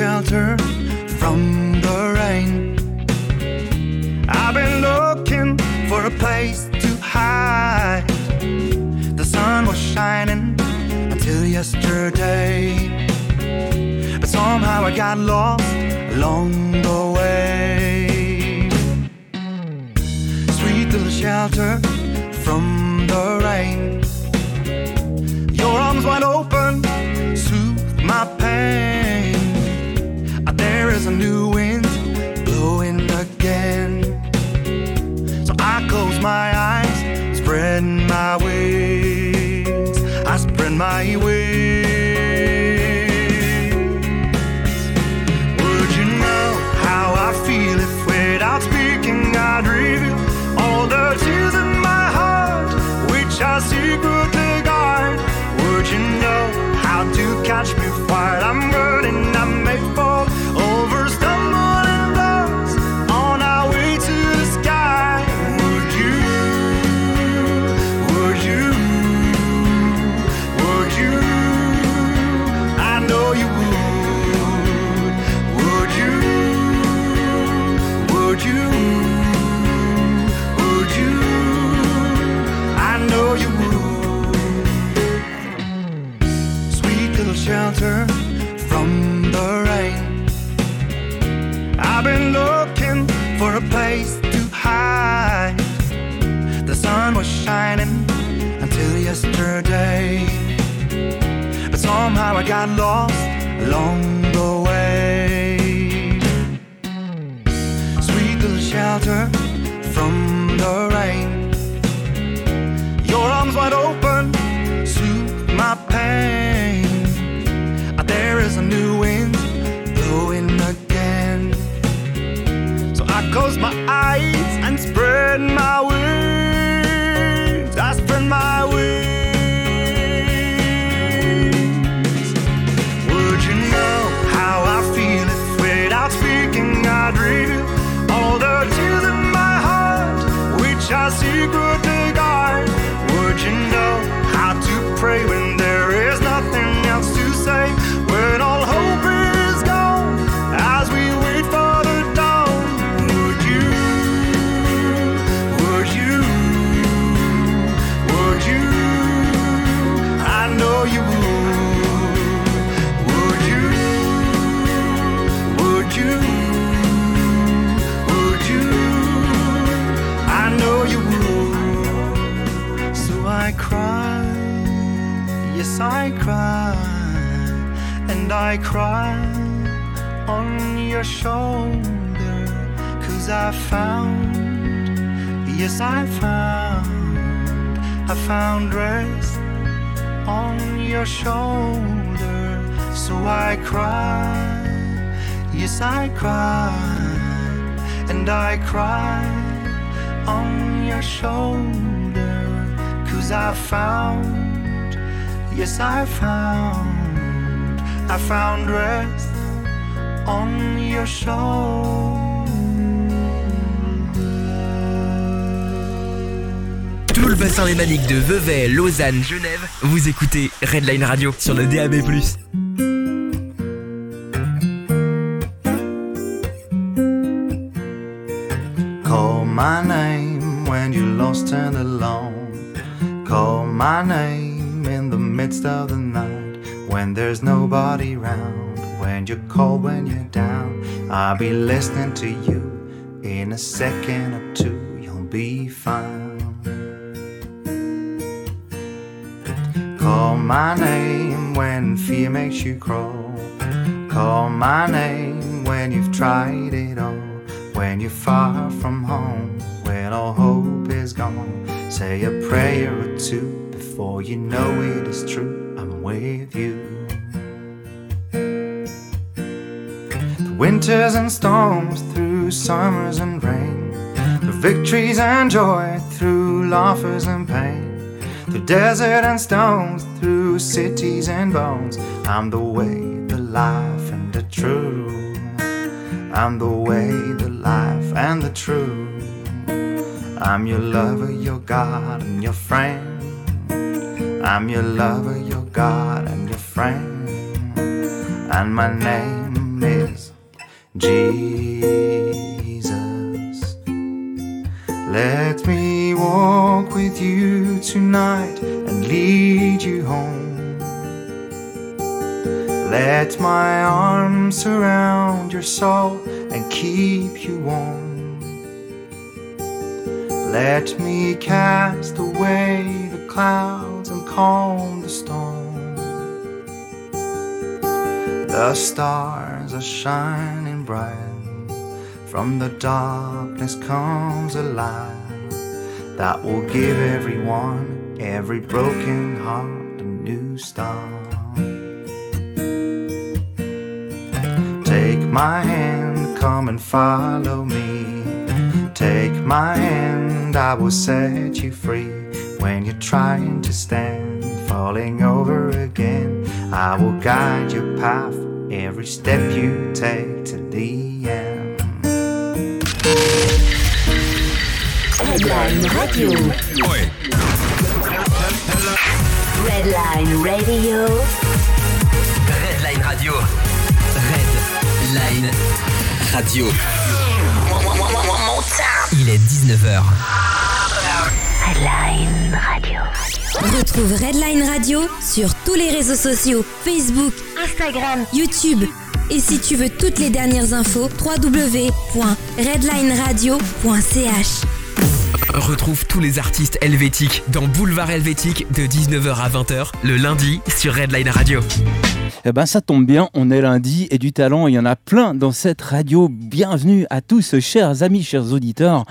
shelter from the rain. I've been looking for a place to hide. The sun was shining until yesterday. But somehow I got lost along the way. Sweet little shelter There is a new wind blowing again. So I close my eyes, spread my wings. I spread my wings. I got I secretly guard? Would you know how to pray when I cry on your shoulder, cause I found, yes I found, I found rest on your shoulder, so I cry, yes I cry, and I cry on your shoulder, cause I found, yes I found, I found rest on your. Tout le bassin lémanique de Vevey, Lausanne, Genève, vous écoutez Redline Radio sur le DAB+. Be listening to you. In a second or two, you'll be fine. Call my name when fear makes you crawl. Call my name when you've tried it all. When you're far from home, when all hope is gone. Say a prayer or two before you know it is true. I'm with you. Winters and storms through summers and rain. The victories and joy through laughers and pain. Through desert and stones, through cities and bones. I'm the way, the life, and the truth. I'm the way, the life, and the truth. I'm your lover, your God, and your friend. I'm your lover, your God, and your friend. And my name is Jesus. Let me walk with you tonight and lead you home. Let my arms surround your soul and keep you warm. Let me cast away the clouds and calm the storm. The stars are shining bright. From the darkness comes a light that will give everyone, every broken heart, a new start. Take my hand, come and follow me. Take my hand, I will set you free. When you're trying to stand, falling over again, I will guide your path every step you take to the end. Redline Radio. Redline Radio. Redline Radio. Redline Radio. Il est 19h. Redline Radio. Retrouve Redline Radio sur tous les réseaux sociaux Facebook, Instagram. YouTube. Et si tu veux toutes les dernières infos, www.redlineradio.ch. Retrouve tous les artistes helvétiques dans Boulevard Helvétique de 19h à 20h le lundi sur Redline Radio. Eh ben ça tombe bien, on est lundi et du talent, il y en a plein dans cette radio. Bienvenue à tous, chers amis, chers auditeurs.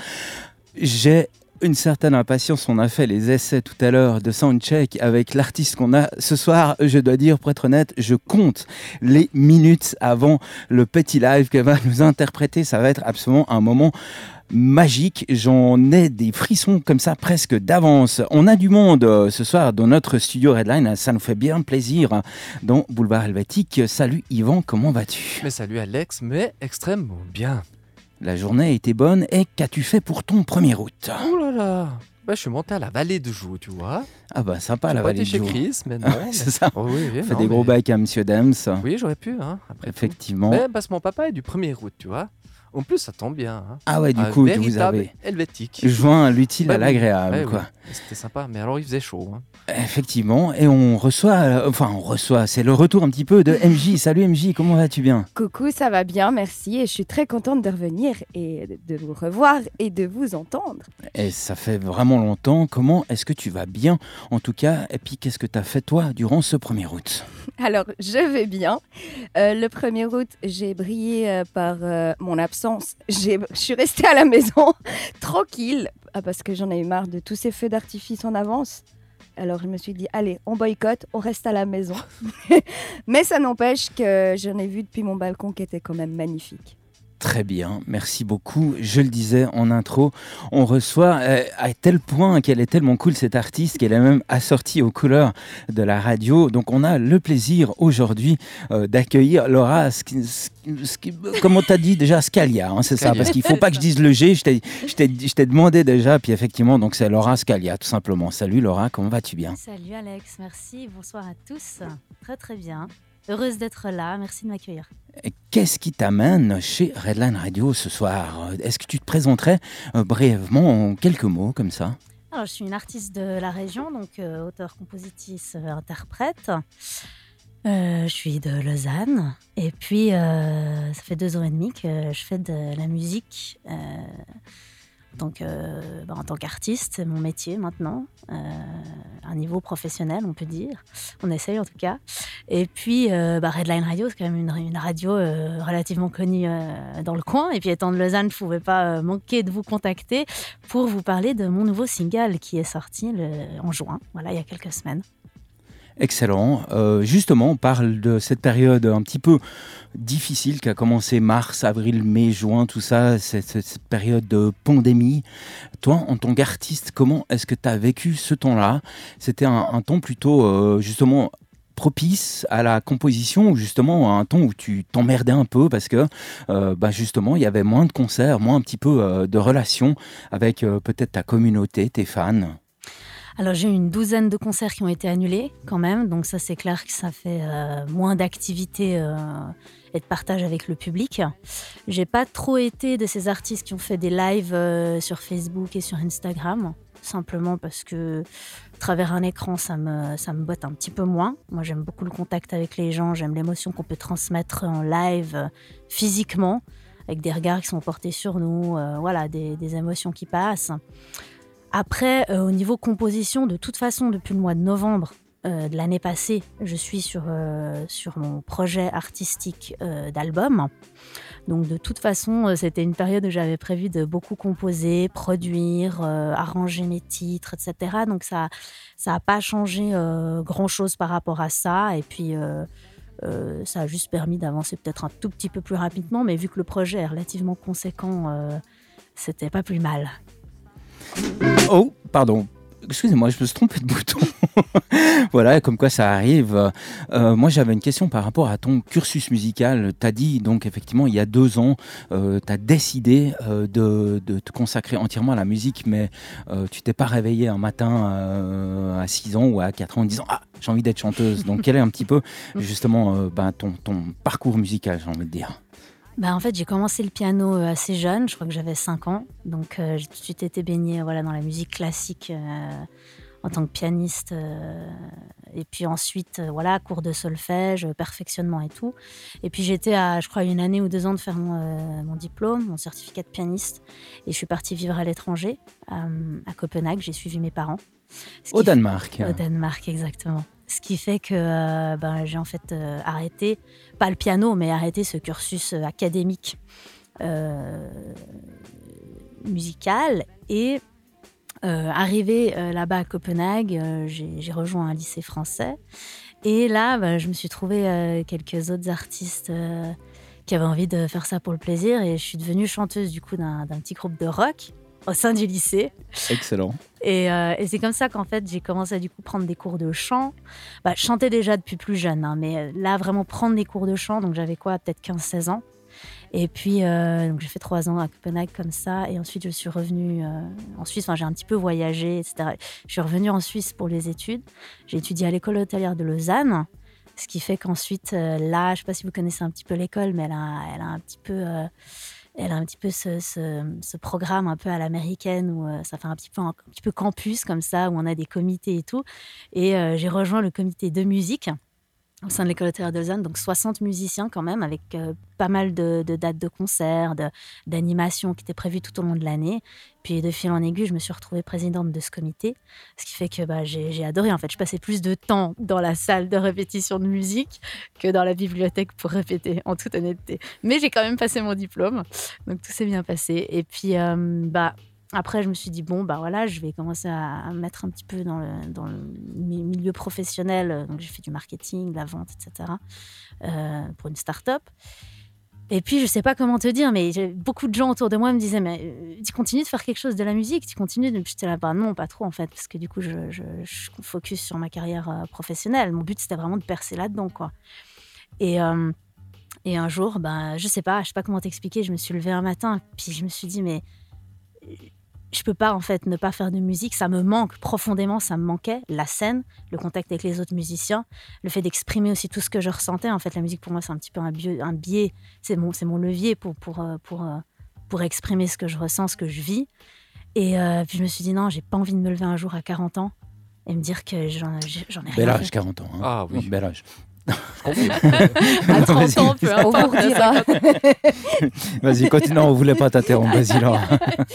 J'ai une certaine impatience, on a fait les essais tout à l'heure de soundcheck avec l'artiste qu'on a ce soir. Je dois dire, pour être honnête, je compte les minutes avant le petit live qu'elle va nous interpréter. Ça va être absolument un moment magique. J'en ai des frissons comme ça presque d'avance. On a du monde euh, ce soir dans notre studio Redline. Ça nous fait bien plaisir hein, dans Boulevard Helvétique. Salut Yvan, comment vas-tu? Salut Alex, mais extrêmement bien. La journée a été bonne et qu'as-tu fait pour ton premier route? Oh là là bah, Je suis monté à la vallée de Joux, tu vois. Ah bah sympa la vallée de chez Joux. Chris, non. Ah, mais- c'est ça. Oh, oui, oui, On fait non, des gros mais- bacs à Monsieur Dems. Oui, j'aurais pu, hein, après tout. Effectivement. Mais parce que mon papa est du 1er août, tu vois. En plus, ça tombe bien. Hein. Ah ouais, du Un coup, vous avez helvétique. joint l'utile Bah à l'agréable, Ouais, oui. quoi. C'était sympa, mais alors il faisait chaud. hein. Effectivement, et on reçoit, euh, enfin on reçoit, c'est le retour un petit peu de MJ. Salut MJ, comment vas-tu bien? Coucou, ça va bien, merci. Et je suis très contente de revenir et de vous revoir et de vous entendre. Et ça fait vraiment longtemps. Comment est-ce que tu vas bien? En tout cas, et puis qu'est-ce que tu as fait toi durant ce premier août? Alors, je vais bien. Euh, le 1er août, j'ai brillé euh, par euh, mon absence. J'ai- Je suis restée à la maison, tranquille, ah, parce que j'en ai eu marre de tous ces feux d'artifice en avance. Alors, je me suis dit, allez, on boycotte, on reste à la maison. Mais ça n'empêche que j'en ai vu depuis mon balcon qui était quand même magnifique. Très bien, merci beaucoup. Je le disais en intro, on reçoit euh, à tel point qu'elle est tellement cool cette artiste qu'elle est même assortie aux couleurs de la radio. Donc on a le plaisir aujourd'hui euh, d'accueillir Laura, Sk- Sk- comment t'as dit déjà? Scalia, hein, c'est ça, parce qu'il faut pas que je dise le G. Je t'ai demandé déjà, puis effectivement, donc c'est Laura Scalia tout simplement. Salut Laura, comment vas-tu bien? Salut Alex, merci, bonsoir à tous. Très très bien. Heureuse d'être là, merci de m'accueillir. Qu'est-ce qui t'amène chez Redline Radio ce soir? Est-ce que tu te présenterais euh, brièvement en quelques mots comme ça? Alors, je suis une artiste de la région, donc euh, auteur, compositrice, euh, interprète. Je suis de Lausanne. Et puis ça fait deux ans et demi que je fais de la musique tant que- bah, en tant qu'artiste, c'est mon métier maintenant, euh, un niveau professionnel on peut dire. On essaye en tout cas. Et puis euh, bah, Redline Radio, c'est quand même une, radio euh, relativement connue euh, dans le coin. Et puis étant de Lausanne, je ne pouvais pas manquer de vous contacter pour vous parler de mon nouveau single qui est sorti en juin, voilà, il y a quelques semaines. Excellent. Euh, justement, on parle de cette période un petit peu difficile qui a commencé mars, avril, mai, juin, tout ça, cette, cette- période de pandémie. Toi, en tant qu'artiste, comment est-ce que tu as vécu ce temps-là? C'était un, un temps plutôt, euh, justement, propice à la composition ou justement un temps où tu t'emmerdais un peu parce que euh, bah justement il y avait moins de concerts, moins un petit peu euh, de relations avec euh, peut-être ta communauté, tes fans? Alors j'ai eu une douzaine de concerts qui ont été annulés quand même, donc ça c'est clair que ça fait euh, moins d'activité euh, et de partage avec le public. J'ai pas trop été de ces artistes qui ont fait des lives euh, sur Facebook et sur Instagram, simplement parce que à travers un écran ça me, ça me botte un petit peu moins. Moi j'aime beaucoup le contact avec les gens, j'aime l'émotion qu'on peut transmettre en live physiquement, avec des regards qui sont portés sur nous, voilà, des, des émotions qui passent. Après, euh, au niveau composition, de toute façon, depuis le mois de novembre euh, de l'année passée, je suis sur, euh, sur mon projet artistique d'album. Donc de toute façon, c'était une période où j'avais prévu de beaucoup composer, produire, arranger mes titres, etc. Donc ça ça n'a pas changé grand-chose par rapport à ça. Et puis... ça a juste permis d'avancer peut-être un tout petit peu plus rapidement, mais vu que le projet est relativement conséquent, euh, c'était pas plus mal. Oh, pardon. Excusez-moi, je me suis trompé de bouton. voilà, comme quoi ça arrive. Euh, moi, j'avais une question par rapport à ton cursus musical. Tu as dit, donc, effectivement, il y a deux ans, tu as décidé euh, de, de te consacrer entièrement à la musique, mais euh, tu t'es pas réveillé un matin euh, à 6 ans ou à 4 ans en disant Ah, j'ai envie d'être chanteuse. Donc, quel est un petit peu, justement, euh, ben, ton, ton parcours musical, j'ai envie de dire? Bah, en fait, j'ai commencé le piano euh, assez jeune, je crois que j'avais 5 ans. Donc, euh, j'ai tout de suite été baignée voilà, dans la musique classique euh, en tant que pianiste. euh, et puis ensuite, voilà, cours de solfège, perfectionnement et tout. Et puis, j'étais à, je crois, une année ou deux ans de faire mon, mon diplôme, mon certificat de pianiste. Et je suis partie vivre à l'étranger, à Copenhague. J'ai suivi mes parents. Au Danemark. au Danemark, exactement. Ce qui fait que ben, j'ai en fait arrêté, pas le piano, mais arrêté ce cursus euh, académique euh, musical. Et euh, arrivé là-bas à Copenhague, j'ai rejoint un lycée français. Et là, ben, je me suis trouvé quelques autres artistes qui avaient envie de faire ça pour le plaisir. Et je suis devenue chanteuse du coup d'un petit groupe de rock au sein du lycée. Excellent. Et, euh, et c'est comme ça qu'en fait, j'ai commencé à du coup prendre des cours de chant. Bah, je chantais déjà depuis plus jeune, hein, mais euh, là, vraiment prendre des cours de chant, donc j'avais quoi, peut-être 15-16 ans. Et puis, euh, donc j'ai fait trois ans à Copenhague comme ça. Et ensuite, je suis revenue euh, en Suisse. Enfin, j'ai un petit peu voyagé, etc. Je suis revenue en Suisse pour les études. J'ai étudié à l'école hôtelière de Lausanne. Ce qui fait qu'ensuite, là, je ne sais pas si vous connaissez un petit peu l'école, mais elle a, elle a un petit peu... elle a un petit peu ce, ce- ce programme un peu à l'américaine où euh, ça fait un petit, peu, un, petit peu campus comme ça, où on a des comités et tout. Et euh, j'ai rejoint le comité de musique au sein de l'école hôtelière de Lausanne, donc 60 musiciens quand même, avec euh, pas mal de, de dates de concerts, de- d'animations qui étaient prévues tout au long de l'année. Puis de fil en aiguille, je me suis retrouvée présidente de ce comité, ce qui fait que bah, j'ai j'ai adoré. En fait, je passais plus de temps dans la salle de répétition de musique que dans la bibliothèque pour répéter, en toute honnêteté. Mais j'ai quand même passé mon diplôme, donc tout s'est bien passé. Et puis, euh, bah, après, je me suis dit, bon, bah voilà, je vais commencer à, me mettre un petit peu dans le, dans le mi- milieu professionnel. Donc, j'ai fait du marketing, de la vente, etc. euh, pour une start-up. Et puis, je sais pas comment te dire, mais beaucoup de gens autour de moi me disaient, mais euh, tu continues de faire quelque chose de la musique, tu continues de. J'étais là, bah non, pas trop en fait, parce que du coup, je, je, focus sur ma carrière euh, professionnelle. Mon but, c'était vraiment de percer là-dedans, quoi. Et, et un jour, ben, je sais pas, je sais pas comment t'expliquer, je me suis levée un matin, puis je me suis dit, mais je peux pas en fait ne pas faire de musique, ça me manque profondément, ça me manquait, la scène, le contact avec les autres musiciens, le fait d'exprimer aussi tout ce que je ressentais. En fait, la musique pour moi, c'est un petit peu un, biais- un biais, c'est mon, c'est mon levier pour, pour, euh, pour, euh, pour exprimer ce que je ressens, ce que je vis. Et euh, puis je me suis dit, non, j'ai pas envie de me lever un jour à 40 ans et me dire que j'en ai rien Bel fait. âge, 40 ans. hein. Ah oui. Bel âge. À 30 ans, peu On vous importe. redira. Vas-y, continue. Non, on voulait pas t'interrompre. Vas-y, Laura.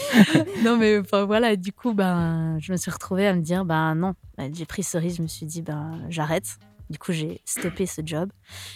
non mais enfin, voilà du coup ben je me suis retrouvée à me dire ben non Ben, j'ai pris ce risque je me suis dit ben j'arrête du coup j'ai stoppé ce job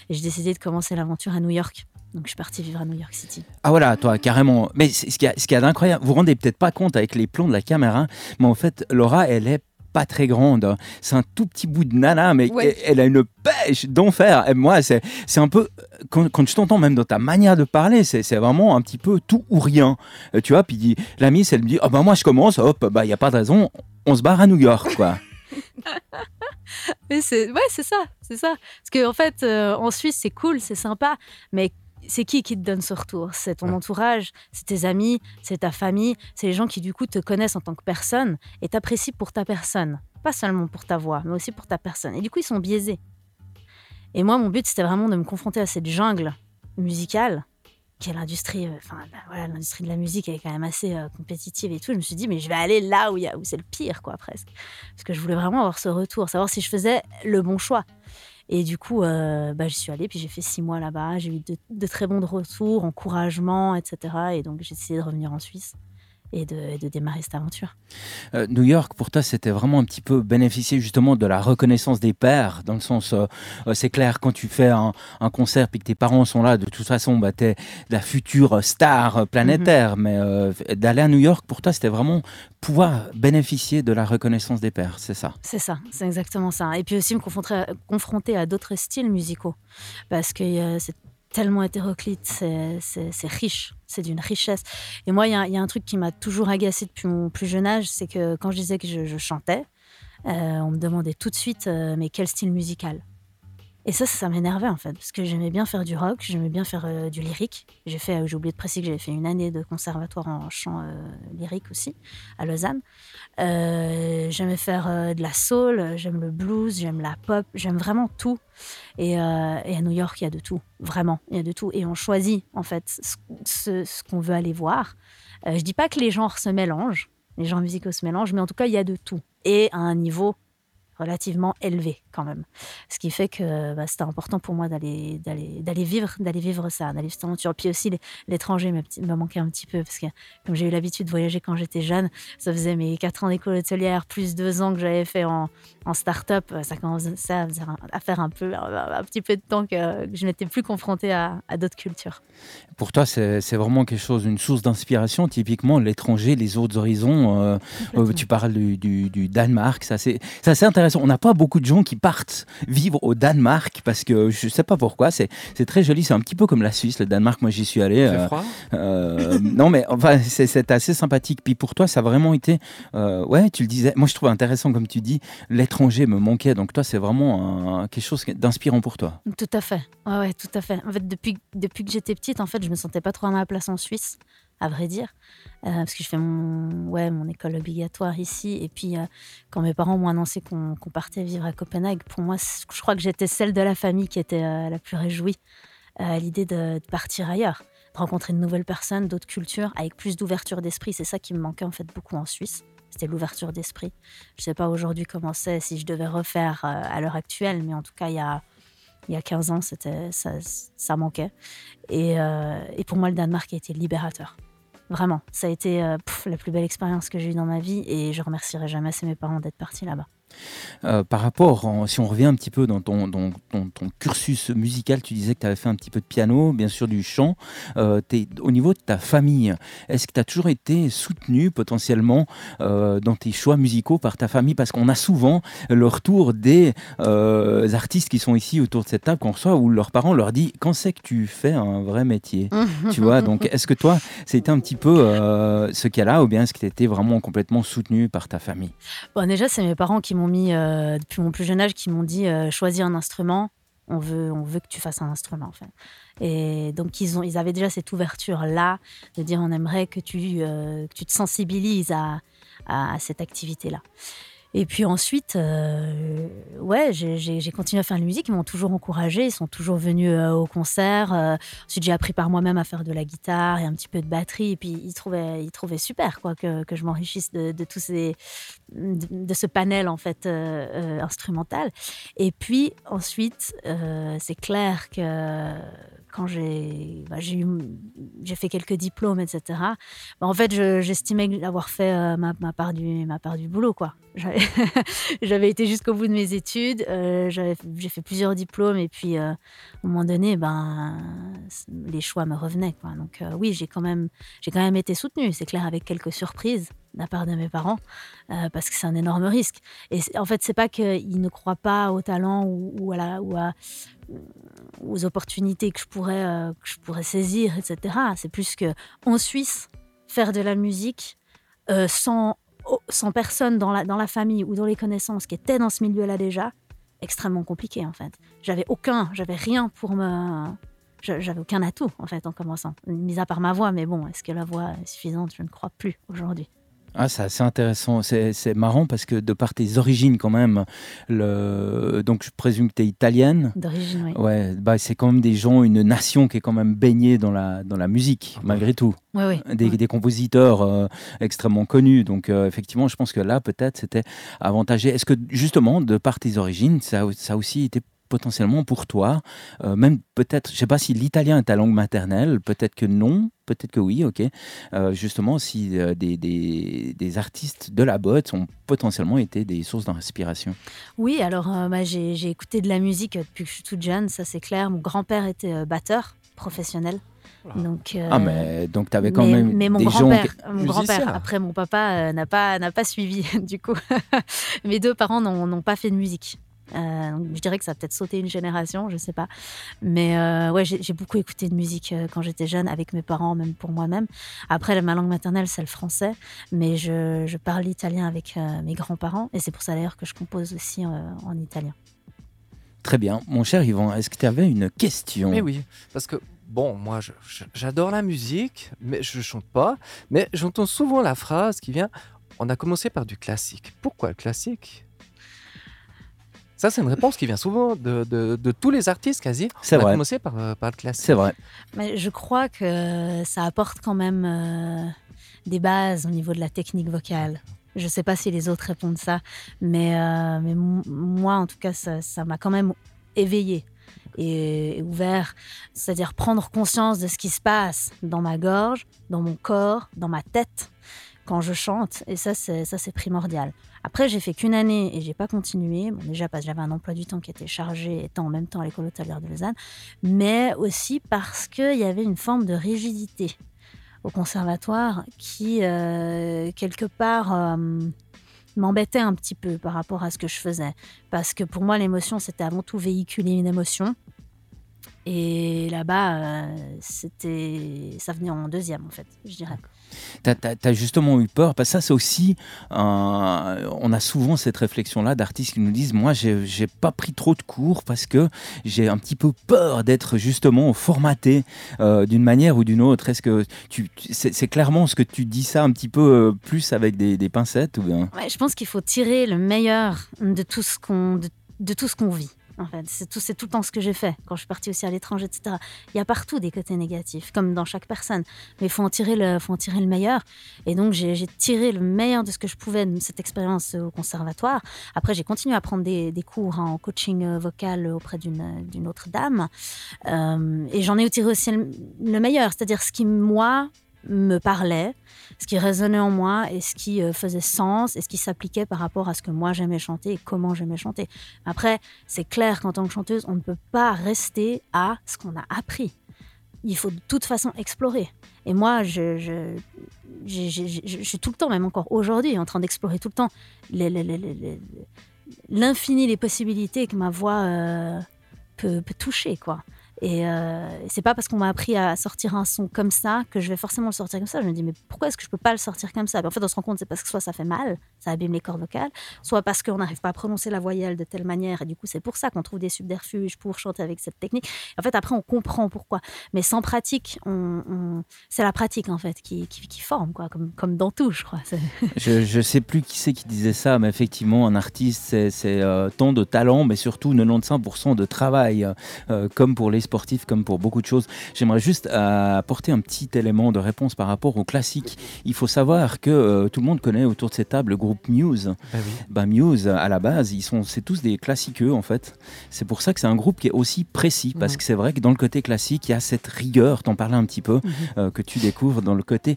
et j'ai décidé de commencer l'aventure à New York donc je suis partie vivre à New York City Ah voilà, toi, carrément. Mais c'est- ce qu'il y a, ce qu'il y a d'incroyable, vous vous rendez peut-être pas compte avec les plans de la caméra, mais en fait, Laura, elle est pas très grande. C'est un tout petit bout de nana, mais Ouais. elle, elle a une pêche d'enfer. Et moi, c'est c'est un peu. Quand, quand je t'entends même dans ta manière de parler, c'est c'est vraiment un petit peu tout ou rien. Euh, tu vois, puis la miss, elle me dit Ah bah moi, je commence, hop, bah, il n'y a pas de raison, on se barre à New York, quoi. mais c'est ouais c'est ça c'est ça parce que en fait euh, en Suisse c'est cool c'est sympa mais c'est qui qui te donne ce retour? C'est ton entourage, c'est tes amis, c'est ta famille, c'est les gens qui du coup te connaissent en tant que personne et t'apprécient pour ta personne. Pas seulement pour ta voix, mais aussi pour ta personne. Et du coup, ils sont biaisés. Et moi, mon but, c'était vraiment de me confronter à cette jungle musicale, qui est l'industrie, euh, enfin bah, voilà, l'industrie de la musique, elle est quand même assez euh, compétitive et tout. Je me suis dit, mais je vais aller là où, il y a- où c'est le pire, quoi, presque. Parce que je voulais vraiment avoir ce retour, savoir si je faisais le bon choix. Et du coup, euh, bah, j'y suis allée, puis j'ai fait six mois là-bas. J'ai eu de, de très bons retours, encouragements, etc. Et donc, j'ai décidé de revenir en Suisse et de, de démarrer cette aventure. Euh, New York, pour toi, c'était vraiment un petit peu bénéficier justement de la reconnaissance des pairs, dans le sens, euh, euh, c'est clair, quand tu fais un, un concert puis que tes parents sont là, de toute façon, bah, tu es la future star planétaire, mais euh, d'aller à New York, pour toi, c'était vraiment pouvoir bénéficier de la reconnaissance des pairs, c'est ça? C'est ça, c'est exactement ça. Et puis aussi me confronter à, confronter à d'autres styles musicaux. Parce que c'est tellement hétéroclite, c'est riche, c'est d'une richesse. Et moi, il y, a- un truc qui m'a toujours agacé depuis mon plus jeune âge, c'est que quand je disais que je, chantais, euh, on me demandait tout de suite, euh, mais quel style musical? Et ça, ça m'énervait en fait, parce que j'aimais bien faire du rock, j'aimais bien faire euh, du lyrique. J'ai fait, j'ai oublié de préciser que j'avais fait une année de conservatoire en chant lyrique aussi, à Lausanne. Euh, j'aimais faire euh, de la soul, j'aime le blues, j'aime la pop, j'aime vraiment tout. Et, euh, et à New York, il y a de tout, vraiment, il y a de tout. Et on choisit en fait ce, ce- qu'on veut aller voir. Je dis pas que les genres se mélangent, les genres musicaux se mélangent, mais en tout cas, il y a de tout. Et à un niveau relativement élevé quand même. Ce qui fait que bah, c'était important pour moi d'aller vivre d'aller vivre ça, d'aller cette aventure. Puis aussi l'étranger me, me manquait un petit peu parce que comme j'ai eu l'habitude de voyager quand j'étais jeune, ça faisait mes quatre ans d'école hôtelière plus deux ans que j'avais fait en, en start-up, ça commençait à, faire un- à faire un peu un, petit peu de temps que, que je n'étais plus confrontée à, à d'autres cultures. Pour toi, c'est vraiment quelque chose, une source d'inspiration, typiquement l'étranger, les autres horizons. euh, euh, tu parles du, du- du Danemark, ça c'est intéressant. On n'a pas beaucoup de gens qui partent vivre au Danemark parce que je sais pas pourquoi, c'est c'est très joli, c'est un petit peu comme la Suisse, le Danemark, moi j'y suis allé. Euh, froid euh, non, mais enfin, c'est- c'est assez sympathique. Puis pour toi, ça a vraiment été. euh, ouais, tu le disais. Moi, je trouve intéressant, comme tu dis, l'étranger me manquait. Donc, toi, c'est vraiment un- quelque chose d'inspirant pour toi. Tout à fait. Ouais, ouais, tout à fait. En fait, depuis, depuis que j'étais petite, en fait, je me sentais pas trop à ma place en Suisse, à vrai dire, Euh, parce que je fais mon, ouais, mon école obligatoire ici. Et puis, euh, quand mes parents m'ont annoncé qu'on partait vivre à Copenhague, pour moi, je crois que j'étais celle de la famille qui était euh, la plus réjouie à l'idée de, partir ailleurs, de rencontrer de nouvelles personnes, d'autres cultures, avec plus d'ouverture d'esprit. C'est ça qui me manquait en fait beaucoup en Suisse. C'était l'ouverture d'esprit. Je sais pas aujourd'hui comment c'est, si je devais refaire à l'heure actuelle, mais en tout cas, il y a y a 15 ans, ça, manquait. Et, et pour moi, le Danemark a été libérateur. Vraiment, ça a été euh, la plus belle expérience que j'ai eue dans ma vie et je remercierai jamais assez mes parents d'être partis là-bas. Euh, par rapport, si on revient un petit peu dans ton, cursus musical, tu disais que tu avais fait un petit peu de piano, bien sûr du chant. Euh, au niveau de ta famille, est-ce que tu as toujours été soutenu potentiellement euh, dans tes choix musicaux par ta famille? Parce qu'on a souvent le retour des artistes qui sont ici autour de cette table qu'on reçoit où leurs parents leur disent quand c'est que tu fais un vrai métier? Tu vois donc est-ce que toi c'était un petit peu ce cas-là ou bien est-ce que tu étais vraiment complètement soutenu par ta famille? Bon, déjà, c'est mes parents qui m'ont mis, euh, depuis mon plus jeune âge, qui m'ont dit euh, choisis un instrument. On veut, on veut que tu fasses un instrument. Et donc, ils, ont, ils avaient déjà cette ouverture-là de dire on aimerait que tu, euh, que tu te sensibilises à, à, cette activité-là. Et puis ensuite, euh, ouais, j'ai- continué à faire de la musique. Ils m'ont toujours encouragé. Ils sont toujours venus euh, au concert. Euh, ensuite, j'ai appris par moi-même à faire de la guitare et un petit peu de batterie. Et puis, ils trouvaient, ils trouvaient super quoi, que, que je m'enrichisse de, de de, ce panel en fait euh, instrumental. Et puis ensuite, c'est clair que quand j'ai bah, j'ai fait quelques diplômes, etc. bah, en fait, je- j'estimais avoir fait euh, ma, part du ma part du boulot quoi. J'avais été jusqu'au bout de mes études. euh, j'ai fait plusieurs diplômes et puis euh, à un moment donné, ben les choix me revenaient quoi. Donc euh, oui, j'ai quand même quand même été soutenue. C'est clair avec quelques surprises la part de mes parents euh, parce que c'est un énorme risque. Et en fait, c'est pas qu'ils ne croient pas au talent ou, à aux opportunités que je pourrais, euh, que je pourrais saisir, etc. C'est plus que en Suisse, faire de la musique euh, sans, oh, sans personne dans la, dans la famille ou dans les connaissances qui étaient dans ce milieu-là déjà, extrêmement compliqué en fait. J'avais aucun, j'avais rien pour me. J'avais aucun atout en fait en commençant, mis à part ma voix, mais bon, est-ce que la voix est suffisante? Je ne crois plus aujourd'hui. Ah, c'est assez intéressant. C'est c'est marrant parce que de par tes origines, quand même, le... donc je présume que tu es italienne. D'origine, oui. Ouais, bah, c'est quand même des gens, une nation qui est quand même baignée dans la, dans la musique, malgré tout. Oui, oui. Des, Ouais. des compositeurs euh, extrêmement connus. Donc, euh, effectivement, je pense que là, peut-être, c'était avantagé. Est-ce que, justement, de par tes origines, ça, ça a aussi été potentiellement pour toi, euh, même peut-être, je sais pas si l'italien est ta langue maternelle, peut-être que non, peut-être que oui, ok. Euh, justement, si euh, des, des, des artistes de la botte ont potentiellement été des sources d'inspiration. Oui, alors euh, bah, j'ai j'ai écouté de la musique depuis que je suis toute jeune, ça c'est clair. Mon grand-père était euh, batteur professionnel. Donc, euh, Ah, mais donc tu avais quand mais, même mais mon des gens. grand-père, après mon papa euh, n'a pas n'a pas suivi du coup. Mes deux parents n'ont n'ont pas fait de musique. Euh, donc je dirais que ça a peut-être sauté une génération, je sais pas. Mais euh, ouais, j'ai beaucoup écouté de musique euh, quand j'étais jeune avec mes parents, même pour moi-même. Après, ma langue maternelle, c'est le français, mais je, je parle italien avec euh, mes grands-parents et c'est pour ça d'ailleurs que je compose aussi euh, en italien. Très bien. Mon cher Yvan, est-ce que tu avais une question? Mais oui, parce que bon, moi, j'adore la musique, mais je chante pas. Mais j'entends souvent la phrase qui vient on a commencé par du classique. Pourquoi le classique? Ça, c'est une réponse qui vient souvent de, de- de tous les artistes quasi. C'est vrai. commencé par, euh, par le classique. C'est vrai. Mais je crois que ça apporte quand même euh, des bases au niveau de la technique vocale. Je ne sais pas si les autres répondent ça, mais, euh, mais moi, en tout cas, ça ça m'a quand même éveillé et, et ouvert. C'est-à-dire prendre conscience de ce qui se passe dans ma gorge, dans mon corps, dans ma tête quand je chante. Et ça, c'est ça, c'est primordial. Après, j'ai fait qu'une année et j'ai pas continué. Bon, déjà parce que j'avais un emploi du temps qui était chargé, étant en même temps à l'école hôtelière de Lausanne, mais aussi parce qu'il y avait une forme de rigidité au conservatoire qui, euh, quelque part, euh, m'embêtait un petit peu par rapport à ce que je faisais. Parce que pour moi, l'émotion, c'était avant tout véhiculer une émotion. Et là-bas, euh, c'était, ça venait en deuxième, en fait, je dirais. Tu as, justement eu peur, parce que ça, c'est aussi. on a souvent cette réflexion-là d'artistes qui nous disent Moi, j'ai pas pris trop de cours parce que j'ai un petit peu peur d'être justement formaté euh, d'une manière ou d'une autre. Est-ce que tu, c'est clairement ce que tu dis ça un petit peu euh, plus avec des, pincettes ou bien? Ouais, je pense qu'il faut tirer le meilleur de tout ce qu'on de tout ce qu'on vit. En fait, c'est tout, tout le temps ce que j'ai fait quand je suis partie aussi à l'étranger, etc. Il y a partout des côtés négatifs, comme dans chaque personne. Mais il faut en tirer le, meilleur. Et donc j'ai tiré le meilleur de ce que je pouvais de cette expérience au conservatoire. Après, j'ai continué à prendre des, des cours en coaching euh, vocal auprès d'une d'une autre dame. Euh, et j'en ai tiré aussi le, le meilleur, c'est-à-dire ce qui moi me parlait, ce qui résonnait en moi et ce qui euh, faisait sens et ce qui s'appliquait par rapport à ce que moi j'aimais chanter et comment j'aimais chanter. Après, c'est clair qu'en tant que chanteuse, on ne peut pas rester à ce qu'on a appris. Il faut de toute façon explorer. Et moi, je, suis tout le temps, même encore aujourd'hui, en train d'explorer tout le temps les- les- les- les- les- l'infini des possibilités que ma voix euh, peut, peut toucher, quoi. Et euh, c'est pas parce qu'on m'a appris à sortir un son comme ça que je vais forcément le sortir comme ça. Je me dis, mais pourquoi est-ce que je peux pas le sortir comme ça? En fait, on se rend compte, c'est parce que soit ça fait mal, ça abîme les cordes vocales, soit parce qu'on n'arrive pas à prononcer la voyelle de telle manière. Et du coup, c'est pour ça qu'on trouve des subterfuges pour chanter avec cette technique. En fait, après, on comprend pourquoi. Mais sans pratique, c'est la pratique, en fait, qui, qui, forme, quoi, comme, comme dans tout, je crois. Je, je sais plus qui c'est qui disait ça, mais effectivement, un artiste, c'est c'est, euh, tant de talent, mais surtout 95% de travail, euh, comme pour les comme pour beaucoup de choses. J'aimerais juste euh, apporter un petit élément de réponse par rapport au classique. Il faut savoir que euh, tout le monde connaît autour de cette table le groupe Muse. Oui. Bah, Muse, à la base, ils sont, c'est tous des classiqueux en fait. C'est pour ça que c'est un groupe qui est aussi précis, parce Mhm. que c'est vrai que dans le côté classique, il y a cette rigueur, t'en parlais un petit peu, euh, que tu découvres dans le côté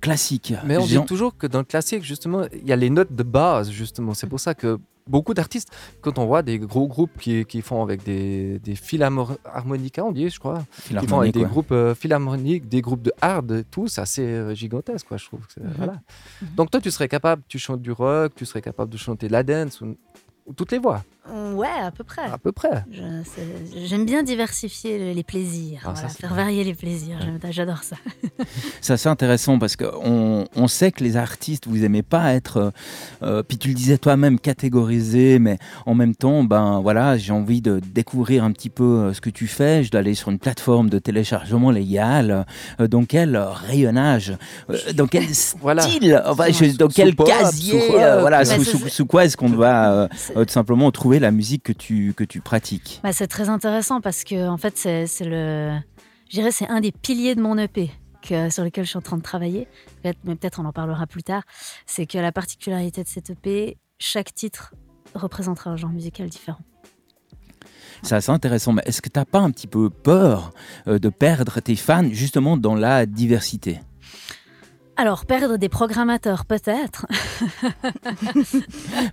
classique. Mais on Jean- dit toujours que dans le classique, justement, il y a les notes de base, justement. C'est pour ça que beaucoup d'artistes, quand on voit des gros groupes qui, qui font avec des, des philharmonicas, on dit, je crois, qui font avec des ouais. groupes euh, philharmoniques, des groupes de hard, tout, c'est assez euh, gigantesque, quoi, je trouve. que c'est- voilà. Donc toi, tu serais capable, tu chantes du rock, tu serais capable de chanter de la dance, ou, ou toutes les voix. Ouais, à peu près. À peu près. C'est- J'aime bien diversifier le- les plaisirs, Ah, ça, voilà, c'est faire varier les plaisirs. J'adore ça. C'est assez intéressant parce qu'on on sait que les artistes, vous aimez pas être, euh, euh, puis tu le disais toi-même, catégorisé, mais en même temps, ben voilà, j'ai envie de découvrir un petit peu euh, ce que tu fais. Je dois aller sur une plateforme de téléchargement légal. Euh, dans quel rayonnage, euh, dans quel style, Voilà. enfin, je- dans Sous quel casier, sous quoi, voilà, Bah, sous, c'est- sous- sous quoi est-ce qu'on va C'est- tout simplement trouver la musique que tu, que tu pratiques Bah, c'est très intéressant parce que en fait, c'est c'est le, je dirais, c'est un des piliers de mon EP que, sur lequel je suis en train de travailler. Mais peut-être on en parlera plus tard. C'est que la particularité de cet EP, chaque titre représentera un genre musical différent. C'est assez intéressant, mais est-ce que tu n'as pas un petit peu peur euh, de perdre tes fans justement dans la diversité? Alors, perdre des programmateurs, peut-être.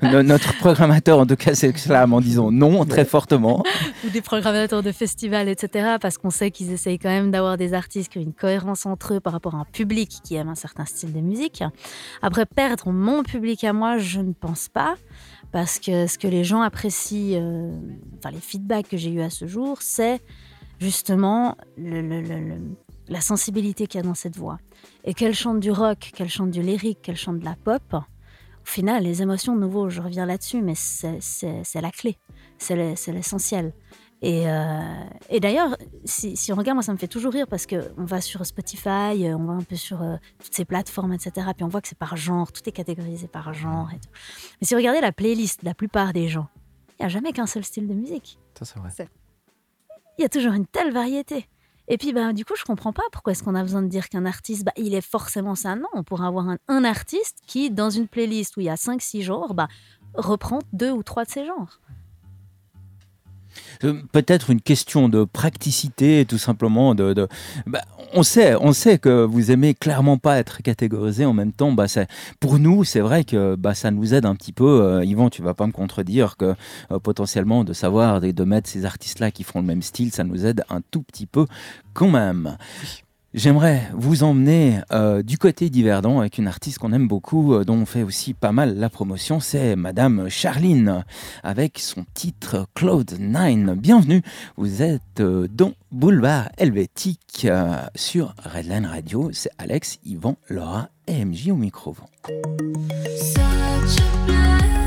No- Notre programmateur, en tout cas, s'exclame en disant non très fortement. ou des programmateurs de festivals, etc. Parce qu'on sait qu'ils essayent quand même d'avoir des artistes qui ont une cohérence entre eux par rapport à un public qui aime un certain style de musique. Après, perdre mon public à moi, je ne pense pas. Parce que ce que les gens apprécient, euh, enfin les feedbacks que j'ai eu à ce jour, c'est justement le- le- le- le- la sensibilité qu'il y a dans cette voix. Et qu'elle chante du rock, qu'elle chante du lyrique, qu'elle chante de la pop, au final, les émotions, de nouveau, je reviens là-dessus, mais c'est la clé, c'est le- c'est l'essentiel. Et, euh, et d'ailleurs, si, si on regarde, moi, ça me fait toujours rire parce qu'on va sur Spotify, euh, on va un peu sur euh, toutes ces plateformes, etc. Puis on voit que c'est par genre, tout est catégorisé par genre. Et tout. Mais si vous regardez la playlist de la plupart des gens, il n'y a jamais qu'un seul style de musique. Ça, c'est vrai. Il y a toujours une telle variété. Et puis, bah, du coup, je comprends pas pourquoi est-ce qu'on a besoin de dire qu'un artiste, bah, il est forcément ça. Non, on pourrait avoir un, un artiste qui, dans une playlist où il y a 5-6 genres, bah, reprend deux ou trois de ces genres. Euh, Peut-être une question de praticité, tout simplement. De, bah, on sait, on sait que vous aimez clairement pas être catégorisé. En même temps, bah, pour nous, c'est vrai que bah, ça nous aide un petit peu. Euh, Yvan, tu vas pas me contredire que euh, potentiellement de savoir et de mettre ces artistes-là qui font le même style, ça nous aide un tout petit peu quand même. J'aimerais vous emmener euh, du côté d'Yverdon avec une artiste qu'on aime beaucoup, euh, dont on fait aussi pas mal la promotion, c'est Madame Charline, avec son titre Cloud 9. Bienvenue, vous êtes euh, dans Boulevard Helvétique sur Redline Radio. C'est Alex, Yvan, Laura et MJ au micro. I'm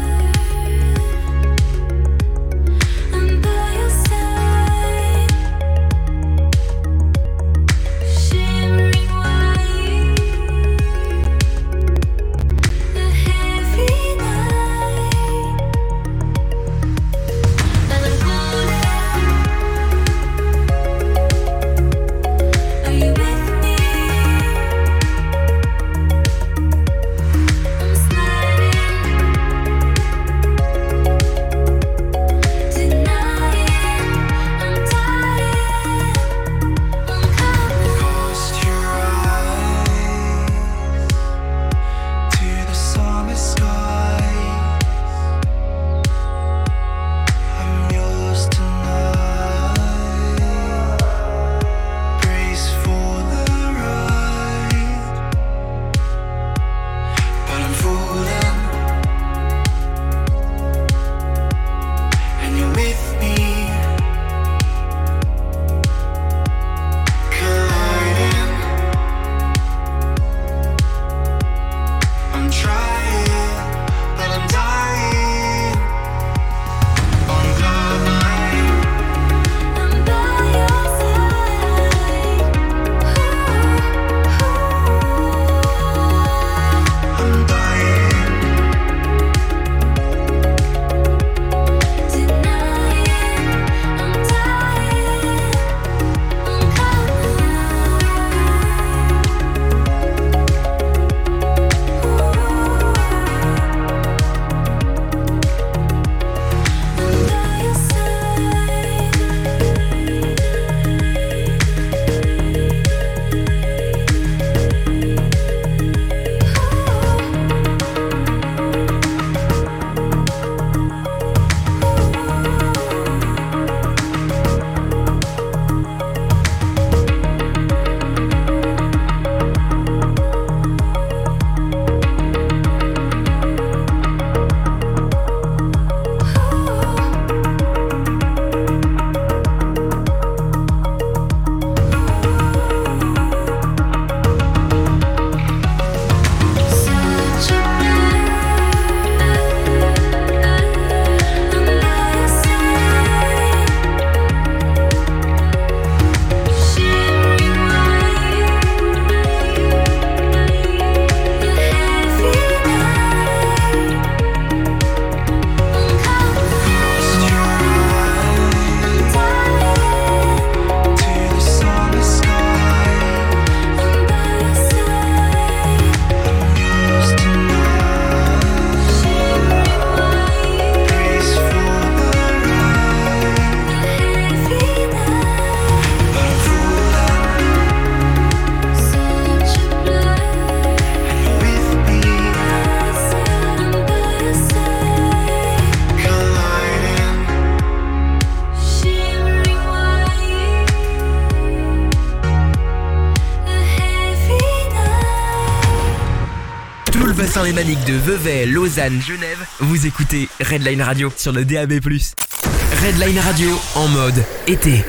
de Vevey, Lausanne, Genève, vous écoutez Redline Radio sur le DAB+. Redline Radio en mode été.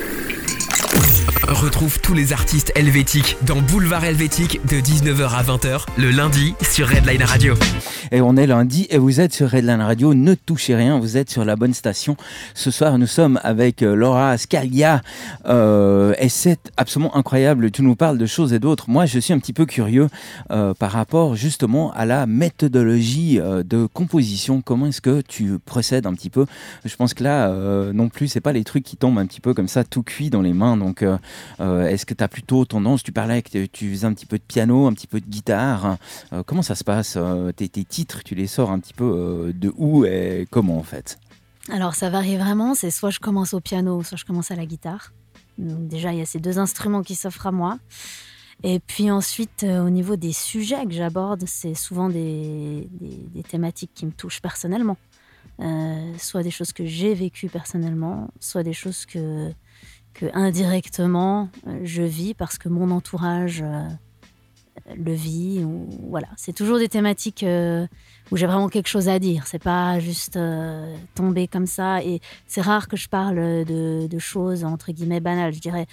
Retrouve tous les artistes helvétiques dans Boulevard Helvétique de 19h à 20h le lundi sur Redline Radio. Et on est lundi et vous êtes sur Redline Radio. Ne touchez rien, vous êtes sur la bonne station. Ce soir, nous sommes avec euh, Laura Scalia euh, et c'est absolument incroyable. Tu nous parles de choses et d'autres. Moi, je suis un petit peu curieux euh, par rapport justement à la méthodologie euh, de composition. Comment est-ce que tu procèdes un petit peu? Je pense que là, non plus, c'est pas les trucs qui tombent un petit peu comme ça, tout cuit dans les mains. Donc, est-ce que tu as plutôt tendance, tu parlais que tu faisais un petit peu de piano, un petit peu de guitare. Comment ça se passe tes, tes titres, tu les sors un petit peu de où et comment en fait? Alors ça varie vraiment, c'est soit je commence au piano, soit je commence à la guitare. Donc déjà, il y a ces deux instruments qui s'offrent à moi. Et puis ensuite, euh, au niveau des sujets que j'aborde, c'est souvent des, thématiques qui me touchent personnellement. Euh, soit des choses que j'ai vécues personnellement, soit des choses que, indirectement euh, je vis parce que mon entourage le vit. Ou, voilà, c'est toujours des thématiques euh, où j'ai vraiment quelque chose à dire. C'est pas juste euh, tomber comme ça. Et c'est rare que je parle de, de choses entre guillemets banales. Je dirais,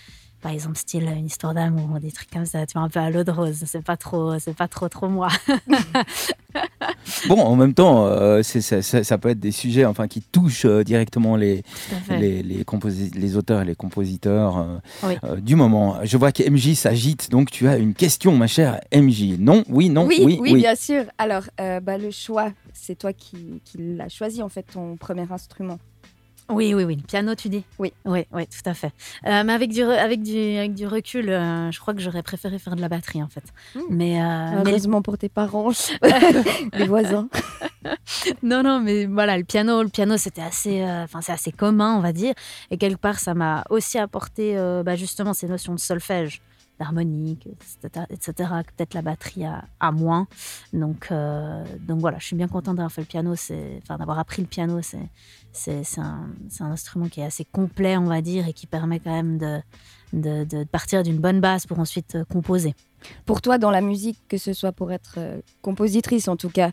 par exemple, style une histoire d'amour, des trucs comme ça. Tu vois, un peu à l'eau de rose. C'est pas trop, c'est pas trop trop moi. Bon, en même temps, euh, ça, ça- ça peut être des sujets enfin, qui touchent euh, directement les, les, les, auteurs et les compositeurs euh, Oui. euh, du moment. Je vois que MJ s'agite, donc tu as une question, ma chère MJ. Non? Oui, non? Oui, Oui, oui, bien sûr. Alors, euh, bah, le choix, c'est toi qui, qui l'as choisi, en fait, ton premier instrument. Oui, oui, oui. Le piano, tu dis? Oui. Oui, oui, tout à fait. Euh, mais avec du, avec du, avec du recul, euh, je crois que j'aurais préféré faire de la batterie, en fait. Mais, euh, mais- Heureusement pour tes parents, les voisins. non, non, mais voilà, le piano, le piano, c'était assez, enfin, c'est assez commun, on va dire. Et quelque part, ça m'a aussi apporté, bah, justement, ces notions de solfège, d'harmonique, etc., peut-être la batterie a, a moins. Donc, euh, donc voilà, je suis bien contente d'avoir fait le piano, enfin, d'avoir appris le piano, c'est, un, un instrument qui est assez complet, on va dire, et qui permet quand même de, de, de partir d'une bonne base pour ensuite euh, composer. Pour toi, dans la musique, que ce soit pour être euh, compositrice en tout cas,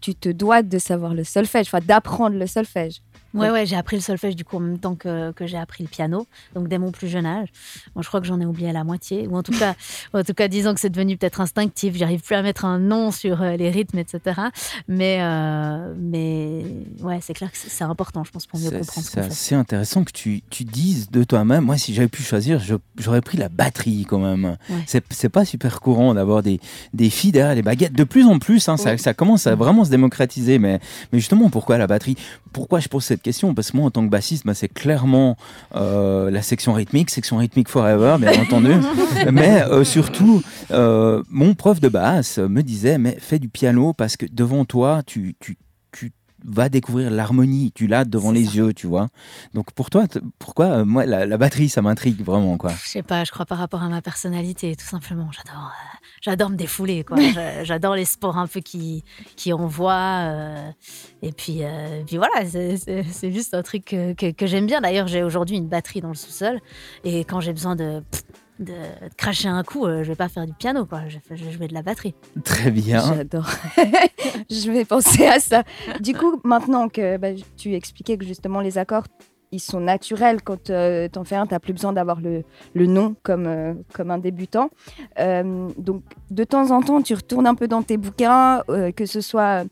tu te dois de savoir le solfège, enfin d'apprendre le solfège. Ouais, ouais, j'ai appris le solfège du coup en même temps que, que j'ai appris le piano, donc dès mon plus jeune âge. Bon, je crois que j'en ai oublié la moitié, ou en tout cas, en tout cas, disons que c'est devenu peut-être instinctif. J'arrive plus à mettre un nom sur euh, les rythmes, etc. Mais, euh, mais ouais, c'est clair que c'est important, je pense, pour mieux comprendre ce c'est assez intéressant que tu, tu dises de toi-même. Moi, si j'avais pu choisir, j'aurais pris la batterie quand même. Ouais. C'est pas super courant d'avoir des, des filles derrière les baguettes. De plus en plus, hein, ça commence à vraiment se démocratiser. Mais, mais justement, pourquoi la batterie? Pourquoi je pose cette question Parce que moi, en tant que bassiste, bah, c'est clairement euh, la section rythmique, section rythmique forever, bien entendu. mais euh, surtout, euh, mon prof de basse me disait, mais fais du piano parce que devant toi, tu, tu, tu vas découvrir l'harmonie, tu l'as devant les ça. yeux, tu vois. Donc pour toi, pourquoi euh, moi la, la batterie, ça m'intrigue vraiment quoi? Je sais pas, je crois par rapport à ma personnalité, tout simplement. J'adore, euh, j'adore me défouler, quoi. J'a- j'adore les sports un peu qui, qui envoient. euh, et puis, puis voilà, c'est- juste un truc que, que- que j'aime bien. D'ailleurs, j'ai aujourd'hui une batterie dans le sous-sol. Et quand j'ai besoin de, de, de cracher un coup, euh, je vais pas faire du piano, quoi. Je, vais- jouer de la batterie. Très bien. J'adore. je vais penser à ça. Du coup, maintenant que bah, tu expliquais que justement les accords, ils sont naturels quand tu en fais un, tu n'as plus besoin d'avoir le, le nom comme, euh, comme un débutant. Euh, donc, de temps en temps, tu retournes un peu dans tes bouquins, euh, que ce soit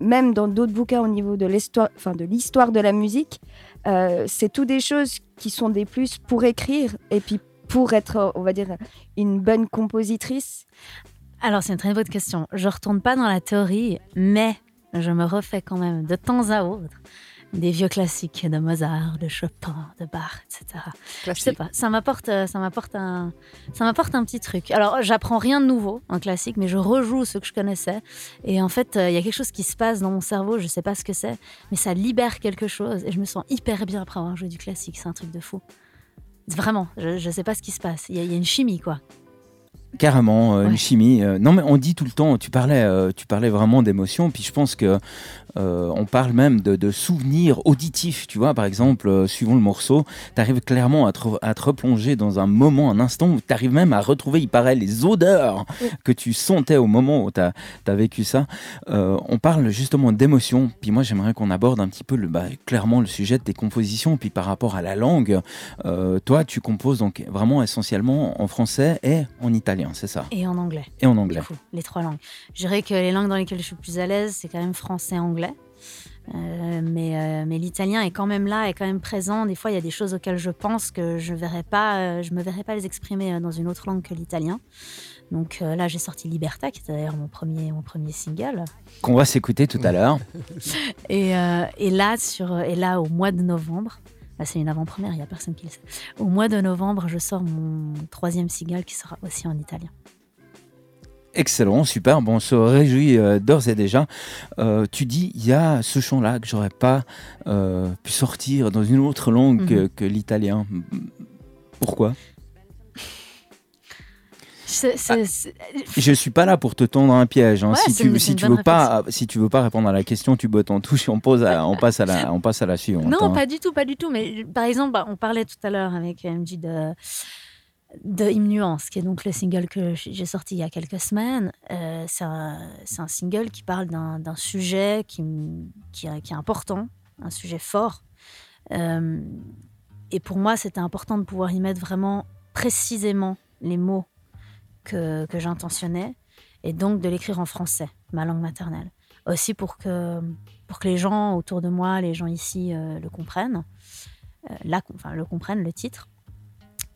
même dans d'autres bouquins au niveau de l'histoire, enfin, de l'histoire de la musique. Euh, c'est tout des choses qui sont des plus pour écrire et puis pour être, on va dire, une bonne compositrice. Alors, c'est une très bonne question. Je retourne pas dans la théorie, mais je me refais quand même de temps à autre des vieux classiques de Mozart, de Chopin, de Bach, etc. Je sais pas, ça m'apporte, euh, ça m'apporte un, ça m'apporte un petit truc. Alors, j'apprends rien de nouveau en classique, mais je rejoue ce que je connaissais. Et en fait, euh, il y a quelque chose qui se passe dans mon cerveau, je sais pas ce que c'est, mais ça libère quelque chose et je me sens hyper bien après avoir joué du classique. C'est un truc de fou. Vraiment, je, je sais pas ce qui se passe. Il y, a- il y a une chimie, quoi. Carrément, euh, une chimie. euh, non, mais on dit tout le temps, tu parlais, euh, tu parlais vraiment d'émotion, puis je pense que euh, on parle même de, de souvenirs auditifs, tu vois, par exemple, euh, suivant le morceau, tu arrives clairement à te, re- à te replonger dans un moment, un instant, où tu arrives même à retrouver, il paraît, les odeurs que tu sentais au moment où tu as, vécu ça. Euh, on parle justement d'émotion, puis moi j'aimerais qu'on aborde un petit peu le, bah, clairement le sujet de tes compositions, puis par rapport à la langue, toi tu composes donc vraiment essentiellement en français et en italien, c'est ça? Et en anglais. Et en anglais. Coup, les trois langues. Je dirais que les langues dans lesquelles je suis plus à l'aise, c'est quand même français, anglais. Euh, mais euh, mais l'italien est quand même là, est quand même présent. Des fois, il y a des choses auxquelles je pense que je verrais pas, euh, je me verrais pas les exprimer dans une autre langue que l'italien. Donc euh, là, j'ai sorti Liberta, qui est d'ailleurs mon premier, mon premier single. Qu'on va s'écouter tout à l'heure. Et, euh, et là, sur, et là, au mois de novembre, là, c'est une avant-première, il n'y a personne qui le sait. Au mois de novembre, je sors mon troisième single qui sera aussi en italien. Excellent, super. Bon, on se réjouit euh, d'ores et déjà. Euh, tu dis, il y a ce chant-là que j'aurais pas euh, pu sortir dans une autre langue que, que l'italien. Pourquoi? C'est- c'est- c'est- Je suis pas là pour te tendre un piège. hein. Ouais, si tu si tu veux pas si tu veux pas répondre à la question, tu bottes en touche et on pose à- on passe à la on passe à la suivante. Non, hein. pas du tout, pas du tout. Mais par exemple, bah, on parlait tout à l'heure avec MJ de, de Hymne Nuance, qui est donc le single que j'ai sorti il y a quelques semaines. Euh, c'est un, un single qui parle d'un sujet qui, qui, qui est important, un sujet fort. Euh, et pour moi, c'était important de pouvoir y mettre vraiment précisément les mots que, que j'intentionnais et donc de l'écrire en français, ma langue maternelle. Aussi pour que, pour que les gens autour de moi, les gens ici euh, le comprennent, la- enfin, le comprennent, le titre.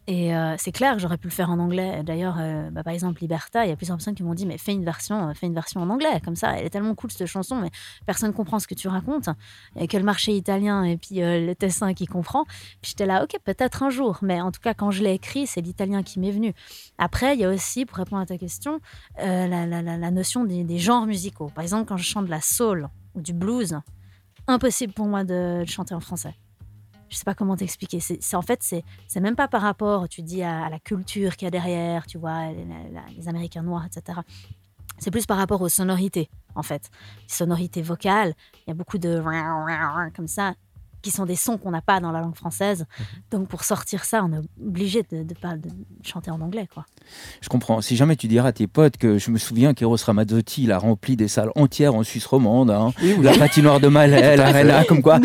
Et euh, c'est clair que j'aurais pu le faire en anglais. D'ailleurs, euh, bah, par exemple, Liberta, il y a plusieurs personnes qui m'ont dit mais fais une version, euh, fais une version en anglais, comme ça, elle est tellement cool cette chanson, mais personne comprend ce que tu racontes. Et que le marché italien et puis le Tessin qui comprend. Puis j'étais là, ok, peut-être un jour, mais en tout cas, quand je l'ai écrit, c'est l'italien qui m'est venu. Après, il y a aussi, pour répondre à ta question, la, notion des, des genres musicaux. Par exemple, quand je chante de la soul ou du blues, impossible pour moi de chanter en français. Je sais pas comment t'expliquer. C'est, en fait, c'est, même pas par rapport, tu dis, à, la culture qu'il y a derrière, tu vois, les, Américains noirs, etc. C'est plus par rapport aux sonorités, en fait. Sonorités vocales, il y a beaucoup de comme ça, qui sont des sons qu'on n'a pas dans la langue française. Donc, pour sortir ça, on est obligé de, de, chanter en anglais, quoi. Je comprends. Si jamais tu diras à tes potes que je me souviens qu'Eros Ramazzotti il a rempli des salles entières en Suisse romande, hein, la patinoire de Malais, l'Arena, comme quoi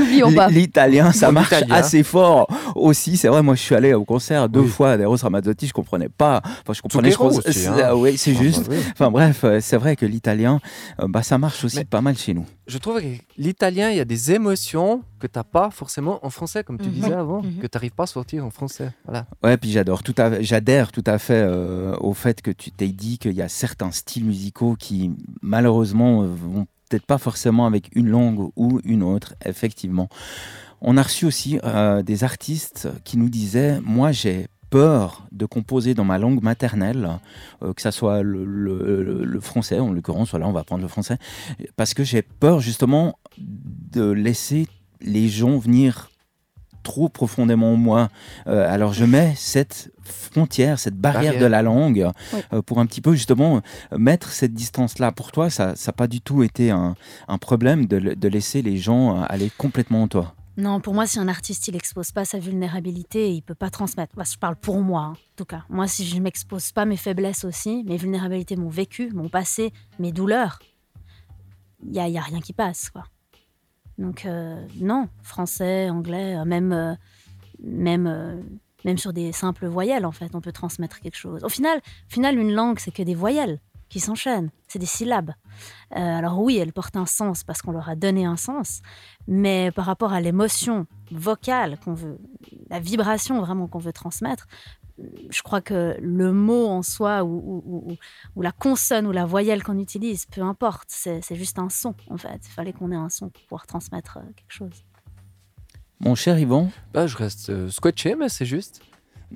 l'italien ça marche assez fort aussi. C'est vrai, moi je suis allé au concert deux Oui. fois d'Eros Ramazzotti, je comprenais pas. Enfin, je comprenais, je pense- hein. ah oui, c'est bah juste. Enfin bref, euh, c'est vrai que l'italien, euh, bah, ça marche aussi Mais- pas mal chez nous. Je trouve que l'italien, il y a des émotions que tu n'as pas forcément en français, comme tu Mhm. disais avant, Mhm. que tu n'arrives pas à sortir en français. Voilà. Ouais, puis j'adore tout à, j'adhère tout à fait euh, au fait que tu t'es dit qu'il y a certains styles musicaux qui malheureusement euh, vont peut-être pas forcément avec une langue ou une autre, effectivement. On a reçu aussi euh, des artistes qui nous disaient, moi j'ai peur de composer dans ma langue maternelle, euh, que ça soit le, le- le- français en l'occurrence, voilà, on va prendre le français, parce que j'ai peur justement de laisser les gens venir trop profondément en moi. Euh, alors je mets cette frontière, cette barrière, Barrière. de la langue Oui. euh, pour un petit peu justement euh, mettre cette distance-là. Pour toi, ça n'a pas du tout été un, un problème de, de laisser les gens aller complètement en toi? Non, pour moi, si un artiste il expose pas sa vulnérabilité, il peut pas transmettre. Je parle pour moi, hein, en tout cas. Moi, si je m'expose pas mes faiblesses aussi, mes vulnérabilités, mon vécu, mon passé, mes douleurs, il y a, rien qui passe, quoi. Donc euh, non, français, anglais, euh, même euh, même même sur des simples voyelles, en fait, on peut transmettre quelque chose. Au final, final, une langue, c'est que des voyelles qui s'enchaînent, c'est des syllabes. Euh, alors oui, elles portent un sens parce qu'on leur a donné un sens, mais par rapport à l'émotion vocale qu'on veut, la vibration vraiment qu'on veut transmettre, je crois que le mot en soi ou, ou- ou- ou la consonne ou la voyelle qu'on utilise, peu importe, c'est juste un son en fait. Il fallait qu'on ait un son pour pouvoir transmettre euh, quelque chose. Mon cher Yvan, Bah, je reste euh, scotché, mais c'est juste.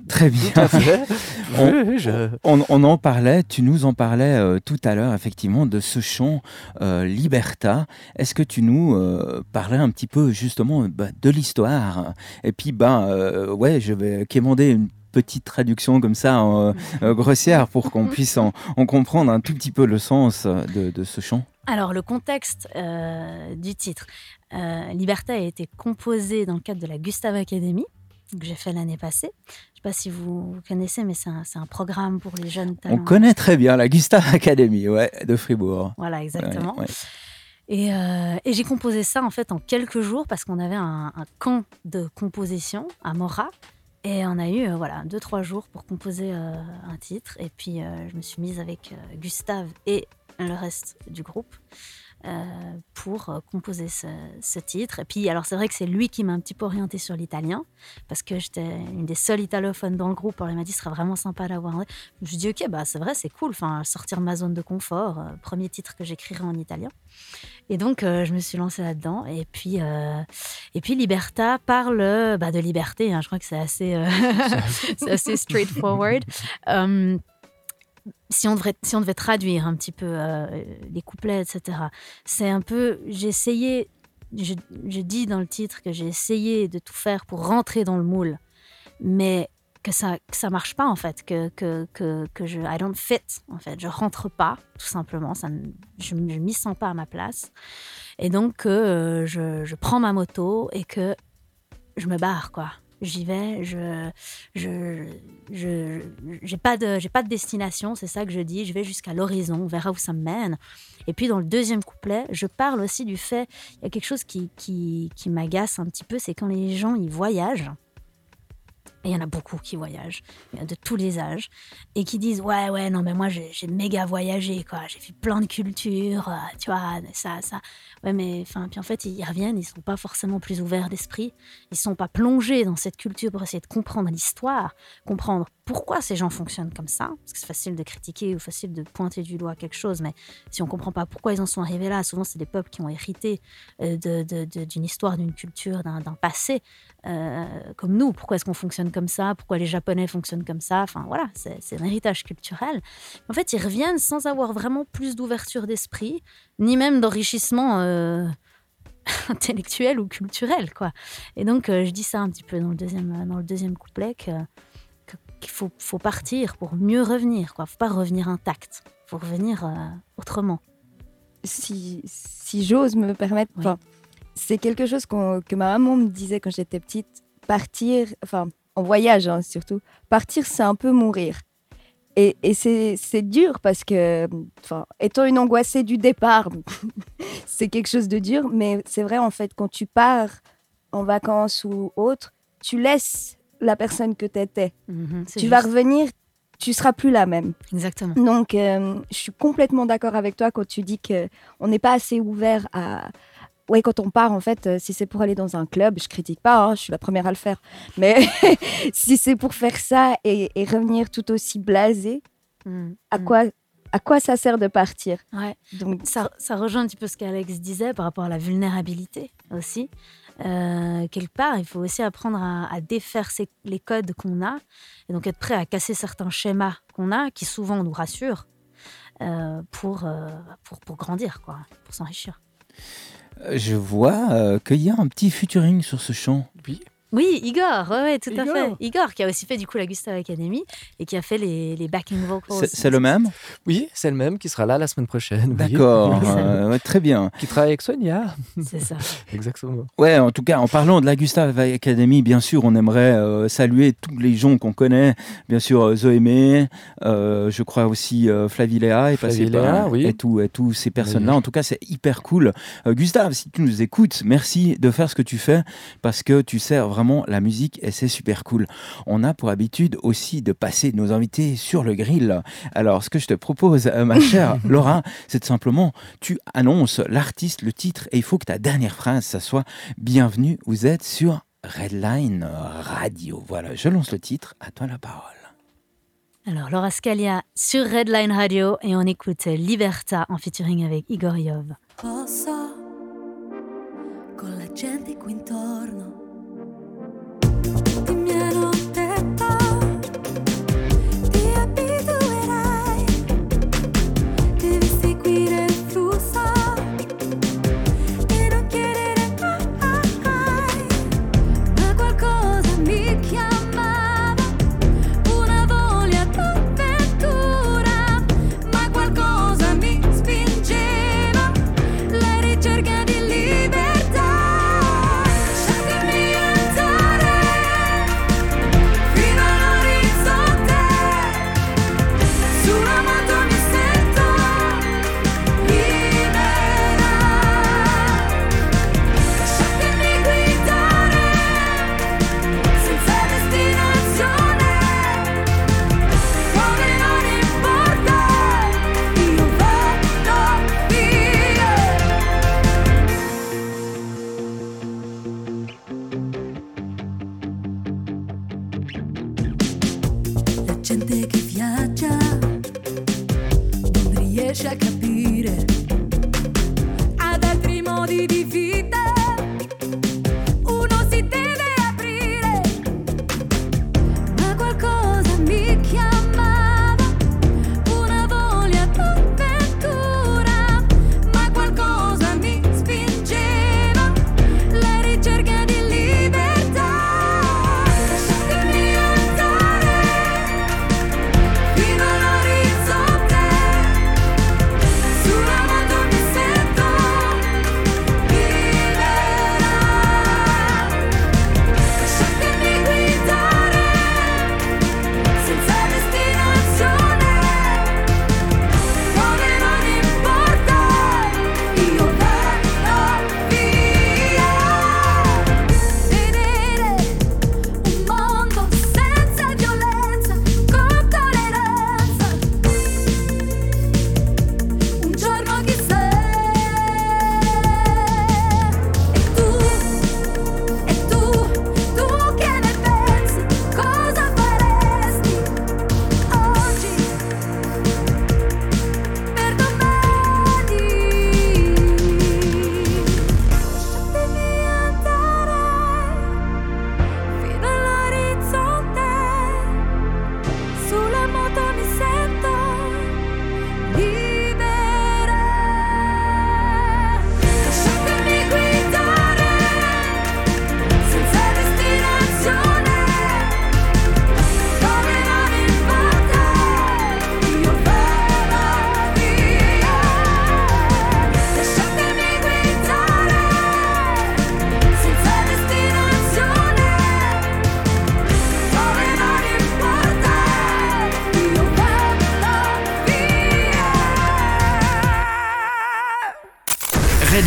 Très bien. Tout à fait. On- Oui, je- On, on en parlait, tu nous en parlais euh, tout à l'heure, effectivement, de ce chant euh, Liberta. Est-ce que tu nous euh, parlais un petit peu, justement, bah, de l'histoire? Et puis, ben, euh, ouais, je vais quémander une petite traduction comme ça, euh, euh, grossière, pour qu'on puisse en, en comprendre un tout petit peu le sens de, de ce chant Alors, le contexte euh, du titre. Euh, Liberté a été composé dans le cadre de la Gustave Academy, que j'ai fait l'année passée. Je ne sais pas si vous, connaissez, mais c'est un, programme pour les jeunes talents. On connaît très bien la Gustave Academy, ouais, de Fribourg. Voilà, exactement. Ouais, ouais. Et, euh, et j'ai composé ça en fait en quelques jours parce qu'on avait un, un camp de composition à Mora. Et on a eu euh, voilà deux trois jours pour composer euh, un titre. Et puis je me suis mise avec Gustave et le reste du groupe euh, pour euh, composer ce, ce titre. Et puis alors c'est vrai que c'est lui qui m'a un petit peu orientée sur l'italien parce que j'étais une des seules italophones dans le groupe. Alors il m'a dit ce serait vraiment sympa d'avoir. Je dit ok bah c'est vrai c'est cool. Enfin sortir de ma zone de confort. euh, premier titre que j'écrirai en italien. Et donc, euh, je me suis lancée là-dedans. Et puis, et puis Liberta parle bah, de liberté. hein. Je crois que c'est assez, c'est assez straightforward. si, on si on devait traduire un petit peu euh, les couplets, etc., c'est un peu. J'ai essayé. Je, dis dans le titre que j'ai essayé de tout faire pour rentrer dans le moule, mais que ça que ça marche pas en fait, que que que, que je I don't fit en fait, je rentre pas tout simplement, ça je, je m'y sens pas à ma place, et donc que euh, je, je prends ma moto et que je me barre quoi. J'y vais, je je pas de pas de destination, c'est ça que je dis. Je vais jusqu'à l'horizon, on verra où ça me mène. Et puis dans le deuxième couplet, je parle aussi du fait, il y a quelque chose qui qui, qui m'agace un petit peu, c'est quand les gens ils voyagent. Et il y en a beaucoup qui voyagent, de tous les âges, et qui disent Ouais, ouais, non, mais moi j'ai méga voyagé, quoi. J'ai vu plein de cultures, euh, tu vois, ça, ça. Ouais, mais enfin, puis en fait, ils reviennent, ils sont pas forcément plus ouverts d'esprit, ils sont pas plongés dans cette culture pour essayer de comprendre l'histoire, comprendre pourquoi ces gens fonctionnent comme ça. Parce que c'est facile de critiquer ou facile de pointer du doigt quelque chose, mais si on comprend pas pourquoi ils en sont arrivés là, souvent c'est des peuples qui ont hérité euh, d'une histoire, d'une culture, d'un passé, euh, comme nous. Pourquoi est-ce qu'on fonctionne comme ça? Pourquoi les Japonais fonctionnent comme ça? Enfin voilà, c'est c'est un héritage culturel. En fait, ils reviennent sans avoir vraiment plus d'ouverture d'esprit, ni même d'enrichissement euh, intellectuel ou culturel, quoi. Et donc, euh, je dis ça un petit peu dans le deuxième, dans le deuxième couplet que qu'il faut, faut partir pour mieux revenir, quoi. Faut pas revenir intact, faut revenir euh, autrement. si, si j'ose me permettre, Oui. c'est quelque chose qu'on- que ma maman me disait quand j'étais petite. Partir, enfin, en voyage hein, surtout, partir, c'est un peu mourir. Et, et c'est dur parce que, enfin, étant une angoissée du départ, c'est quelque chose de dur, mais c'est vrai en fait, quand tu pars en vacances ou autre, tu laisses la personne que tu étais. Mhm, c'est Tu vas revenir, tu seras plus la même. Exactement. Donc, euh, je suis complètement d'accord avec toi quand tu dis que on n'est pas assez ouvert à. Oui, quand on part, en fait, euh, si c'est pour aller dans un club, je critique pas, hein, je suis la première à le faire. Mais si c'est pour faire ça et, et revenir tout aussi blasé, Mhm, à mhm. quoi, à quoi ça sert de partir? Ouais. Donc, Ça, ça rejoint un petit peu ce qu'Alex disait par rapport à la vulnérabilité aussi. Euh, quelque part, il faut aussi apprendre à, à défaire les codes qu'on a et donc être prêt à casser certains schémas qu'on a qui souvent nous rassurent euh, pour, euh, pour, pour grandir, quoi, pour s'enrichir. Je vois euh, qu'il y a un petit featuring sur ce chant. Oui, Igor, ouais, ouais, tout à Igor. fait. Igor qui a aussi fait du coup la Gustave Academy et qui a fait les, les backing vocals. C'est le même? Oui, c'est le même qui sera là la semaine prochaine. D'accord, euh, ouais, très bien. Qui travaille avec Sonia. C'est ça. Exactement. Ouais, en tout cas, en parlant de la Gustave Academy, bien sûr, on aimerait euh, saluer tous les gens qu'on connaît. Bien sûr, euh, Zoémé, euh, je crois aussi euh, Flaviléa est passé Flaviléa, par oui. et tout, et tous ces personnes-là. Oui. En tout cas, c'est hyper cool. Euh, Gustave, si tu nous écoutes, merci de faire ce que tu fais parce que tu sers vraiment la musique et c'est super cool. On a pour habitude aussi de passer nos invités sur le grill. Alors, ce que je te propose, euh, ma chère Laura, c'est de simplement tu annonces l'artiste, le titre et il faut que ta dernière phrase, ça soit Bienvenue, vous êtes sur Redline Radio. Voilà, je lance le titre, à toi la parole. Alors, Laura Scalia sur Redline Radio et on écoute Liberta en featuring avec Igor Yov. Cosa con la gente qui intorno Bye.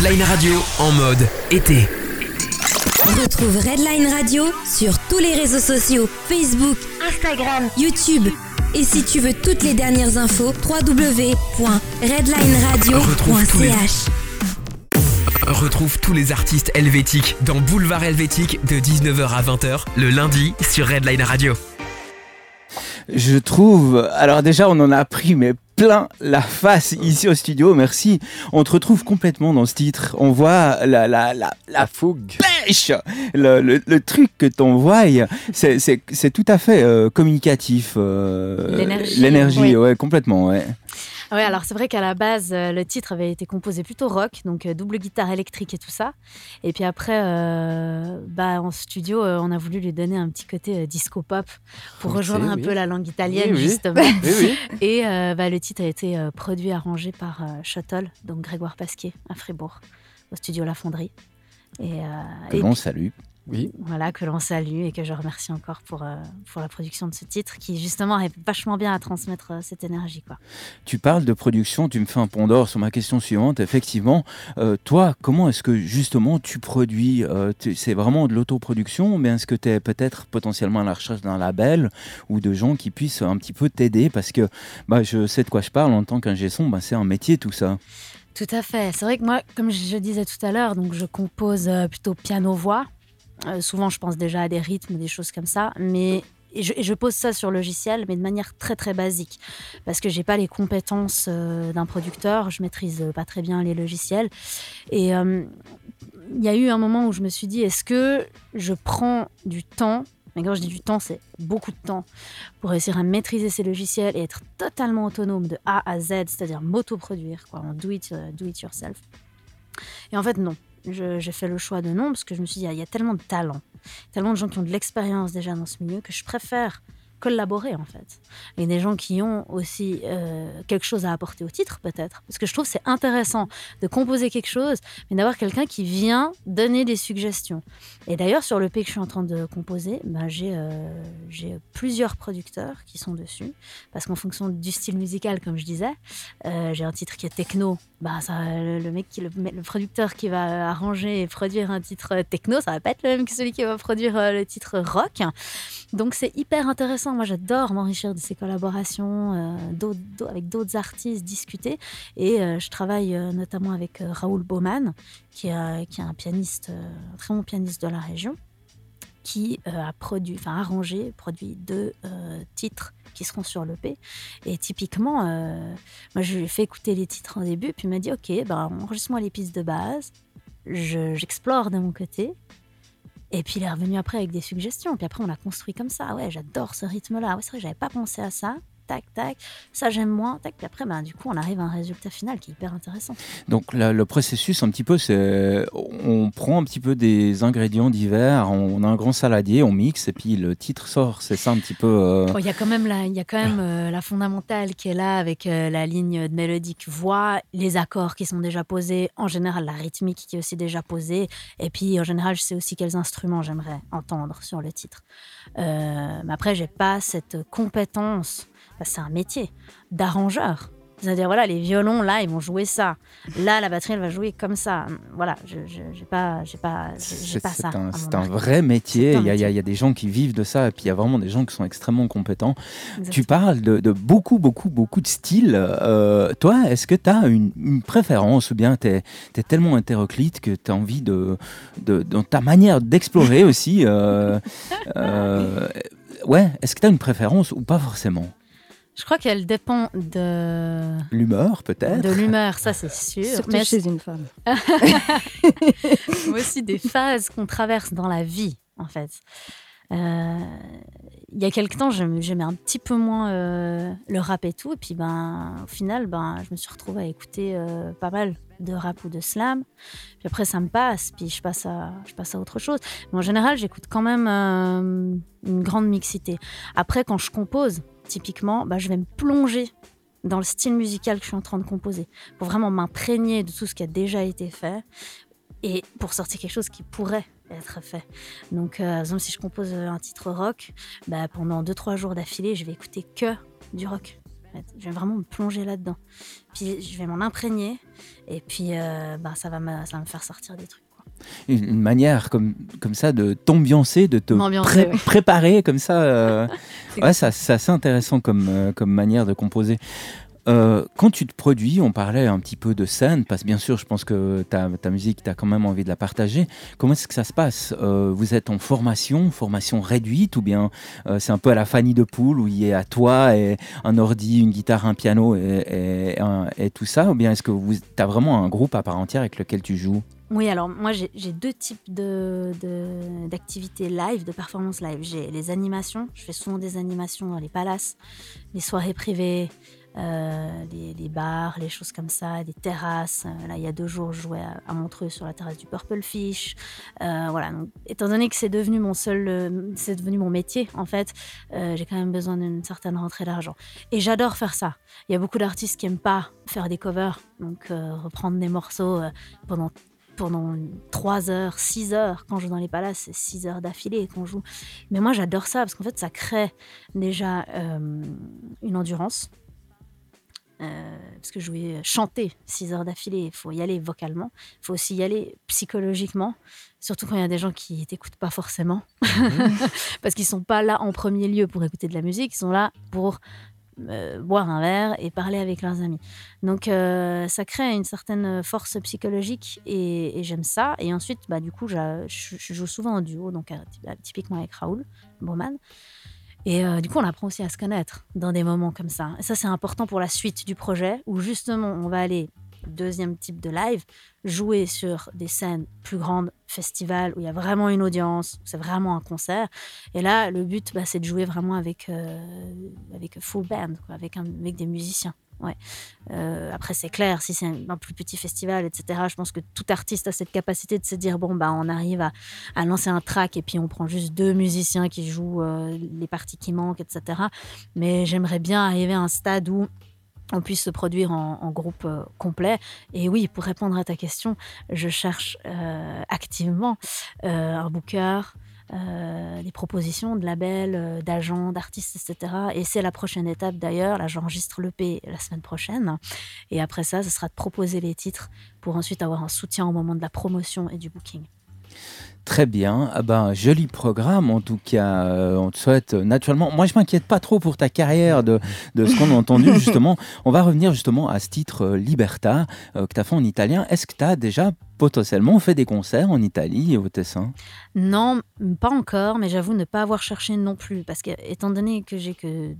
Redline Radio en mode été. Retrouve Redline Radio sur tous les réseaux sociaux Facebook, Instagram, YouTube. Et si tu veux toutes les dernières infos, www.redlineradio.ch. Retrouve tous les artistes helvétiques dans Boulevard Helvétique de 19h à 20h le lundi sur Redline Radio. Je trouve. Alors, déjà, on en a pris, mais plein la face ici au studio. Merci. On te retrouve complètement dans ce titre. On voit la, la, la, la fougue. pêche, le, le, le truc que t'envoies. C'est, c'est, c'est tout à fait euh, communicatif. euh, L'énergie, L'énergie, oui. ouais, complètement, ouais. Oui, alors c'est vrai qu'à la base, euh, le titre avait été composé plutôt rock, donc euh, double guitare électrique et tout ça. Et puis après, euh, bah, en studio, on a voulu lui donner un petit côté disco pop pour rejoindre un oui. peu la langue italienne, Oui, justement. Oui, oui. Et euh, bah, le titre a été produit, arrangé par Shuttle, donc Grégoire Pasquier, à Fribourg, au studio La Fonderie. Et, euh, Que et l'on puis- salue. Oui. voilà, que l'on salue et que je remercie encore pour, euh, pour la production de ce titre qui, justement, arrive vachement bien à transmettre euh, cette énergie. Quoi. Tu parles de production, tu me fais un pont d'or sur ma question suivante. Effectivement, euh, toi, comment est-ce que justement tu produis tu- C'est vraiment de l'autoproduction, mais est-ce que tu es peut-être potentiellement à la recherche d'un label ou de gens qui puissent un petit peu t'aider? Parce que bah, je sais de quoi je parle en tant qu'ingé son, bah, c'est un métier tout ça. Tout à fait. C'est vrai que moi, comme je disais tout à l'heure, donc je compose plutôt piano-voix. Euh, souvent, je pense déjà à des rythmes, des choses comme ça. Mais et je, pose ça sur logiciel, mais de manière très très basique, parce que j'ai pas les compétences euh, d'un producteur. Je maîtrise euh, pas très bien les logiciels. Et il y a eu un moment où je me suis dit, est-ce que je prends du temps mais quand je dis du temps, c'est beaucoup de temps pour réussir à maîtriser ces logiciels et être totalement autonome de A à Z, c'est-à-dire m'autoproduire, quoi, en do it, do it yourself. Et en fait, non. J'ai fait le choix de non parce que je me suis dit, il y, a- il y a tellement de talent, tellement de gens qui ont de l'expérience déjà dans ce milieu que je préfère collaborer en fait. Et des gens qui ont aussi euh, quelque chose à apporter au titre peut-être. Parce que je trouve c'est intéressant de composer quelque chose, mais d'avoir quelqu'un qui vient donner des suggestions. Et d'ailleurs, sur le P que je suis en train de composer, ben, j'ai plusieurs producteurs qui sont dessus. Parce qu'en fonction du style musical, comme je disais, euh, j'ai un titre qui est techno. Ben, ça, le, mec, le, producteur qui va arranger et produire un titre techno, ça va pas être le même que celui qui va produire le titre rock. Donc c'est hyper intéressant. Moi, j'adore m'enrichir de ces collaborations euh, avec d'autres artistes, discuter. Et euh, je travaille euh, notamment avec Raoul Baumann, qui, qui est un pianiste, un très bon pianiste de la région, qui a produit, enfin arrangé, produit deux titres qui seront sur l'EP. Et typiquement, moi, je lui ai fait écouter les titres en début, puis il m'a dit Ok, ben, enregistre-moi les pistes de base, Je- j'explore de mon côté. Et puis il est revenu après avec des suggestions. Puis après, on a construit comme ça. Ouais, j'adore ce rythme-là. Ouais, c'est vrai, j'avais pas pensé à ça. Tac, tac. Ça, j'aime moins. Tac. Puis après, ben, du coup, on arrive à un résultat final qui est hyper intéressant. Donc là, le processus, un petit peu, c'est on prend un petit peu des ingrédients divers, on a un grand saladier, on mixe et puis le titre sort. C'est ça un petit peu. euh, Bon, Il y a quand même, la, il y a quand même euh, la fondamentale qui est là avec euh, la ligne de mélodique voix, les accords qui sont déjà posés, en général la rythmique qui est aussi déjà posée, et puis en général je sais aussi quels instruments j'aimerais entendre sur le titre. Euh, mais après j'ai pas cette compétence, que c'est un métier d'arrangeur. C'est-à-dire voilà les violons là ils vont jouer ça, là la batterie elle va jouer comme ça. Voilà, je j'ai pas pas pas ça. c'est un vrai métier. Il y, a, il y des gens qui vivent de ça et puis il y a vraiment des gens qui sont extrêmement compétents. Tu parles de, de beaucoup, beaucoup, beaucoup de styles. Euh, toi, est-ce que tu as une, une préférence ou bien tu es, tellement hétéroclite que tu as envie de, de. dans ta manière d'explorer aussi euh, euh, Ouais, est-ce que tu as une préférence ou pas forcément? Je crois qu'elle dépend de L'humeur, peut-être de l'humeur, ça c'est sûr. Surtout Mais chez une femme. mais aussi des phases qu'on traverse dans la vie, en fait. Euh, Il y a quelque temps, j'aimais un petit peu moins euh, le rap et tout. Et puis, ben, au final, ben, je me suis retrouvée à écouter euh, pas mal de rap ou de slam. Puis après, ça me passe. Puis je passe à, je passe à autre chose. Mais en général, j'écoute quand même euh, une grande mixité. Après, quand je compose, typiquement, ben, je vais me plonger dans le style musical que je suis en train de composer pour vraiment m'imprégner de tout ce qui a déjà été fait et pour sortir quelque chose qui pourrait être fait. Donc, euh, par exemple, si je compose euh, un titre rock, bah, pendant 2-3 jours d'affilée, je vais écouter que du rock. Je vais vraiment me plonger là-dedans. Puis, je vais m'en imprégner et puis euh, bah, ça, va me, ça va me faire sortir des trucs. Une, une manière comme, comme ça de t'ambiancer, de te pré- préparer comme ça. euh, C'est ouais, ça- c'est intéressant comme, euh, comme manière de composer. Euh, quand tu te produis, on parlait un petit peu de scène, parce que bien sûr, je pense que ta, ta musique, tu as quand même envie de la partager. Comment est-ce que ça se passe? Euh, Vous êtes en formation, formation réduite, ou bien euh, c'est un peu à la Fanny de Poule, où il y a à toi et un ordi, une guitare, un piano et, et, un- et tout ça? Ou bien est-ce que tu as vraiment un groupe à part entière avec lequel tu joues? Oui, alors moi j'ai deux types de- de- d'activités live, de performances live. J'ai les animations, je fais souvent des animations dans les palaces, les soirées privées, euh, les, bars, les choses comme ça, des terrasses. Euh, là, il y a deux jours, je jouais à, Montreux sur la terrasse du Purple Fish. Euh, voilà, donc, étant donné que c'est devenu mon seul, c'est devenu mon métier en fait, j'ai quand même besoin d'une certaine rentrée d'argent. Et j'adore faire ça. Il y a beaucoup d'artistes qui aiment pas faire des covers, donc reprendre des morceaux pendant pendant 3 heures, 6 heures. Quand je joue dans les palaces, c'est 6 heures d'affilée qu'on joue. Mais moi, j'adore ça parce qu'en fait, ça crée déjà euh, une endurance. Euh, parce que jouer, chanter 6 heures d'affilée, il faut y aller vocalement. Il faut aussi y aller psychologiquement. Surtout quand il y a des gens qui t'écoutent pas forcément. parce qu'ils sont pas là en premier lieu pour écouter de la musique. Ils sont là pour euh, boire un verre et parler avec leurs amis. Donc euh, ça crée une certaine force psychologique et, j'aime ça. Et ensuite, bah, du coup, je, joue souvent en duo, donc euh, ty- typiquement avec Raoul Bourman. Et du coup, on apprend aussi à se connaître dans des moments comme ça. Et ça, c'est important pour la suite du projet où justement, on va aller, deuxième type de live, jouer sur des scènes plus grandes, festivals, où il y a vraiment une audience, c'est vraiment un concert. Et là, le but, bah, c'est de jouer vraiment avec, euh, avec full band, avec, avec des musiciens. Ouais. Euh, après, c'est clair, si c'est un, un plus petit festival, etc., je pense que tout artiste a cette capacité de se dire bon, bah, on arrive à, à lancer un track et puis on prend juste deux musiciens qui jouent euh, les parties qui manquent, etc. Mais j'aimerais bien arriver à un stade où on puisse se produire en, groupe euh, complet. Et oui, pour répondre à ta question, je cherche euh, activement euh, un booker, euh, des propositions de labels, d'agents, d'artistes, etc. Et c'est la prochaine étape d'ailleurs. Là, j'enregistre l'EP la semaine prochaine. Et après ça, ce sera de proposer les titres pour ensuite avoir un soutien au moment de la promotion et du booking. Très bien. Ah ben, joli programme en tout cas. Euh, on te souhaite euh, naturellement. Moi, je m'inquiète pas trop pour ta carrière de, de ce qu'on a entendu justement. On va revenir justement à ce titre euh, Liberta que tu as fait en italien. Est-ce que tu as déjà potentiellement fait des concerts en Italie et au Tessin? Non, pas encore, mais j'avoue ne pas avoir cherché non plus. Parce que, étant donné que j'ai que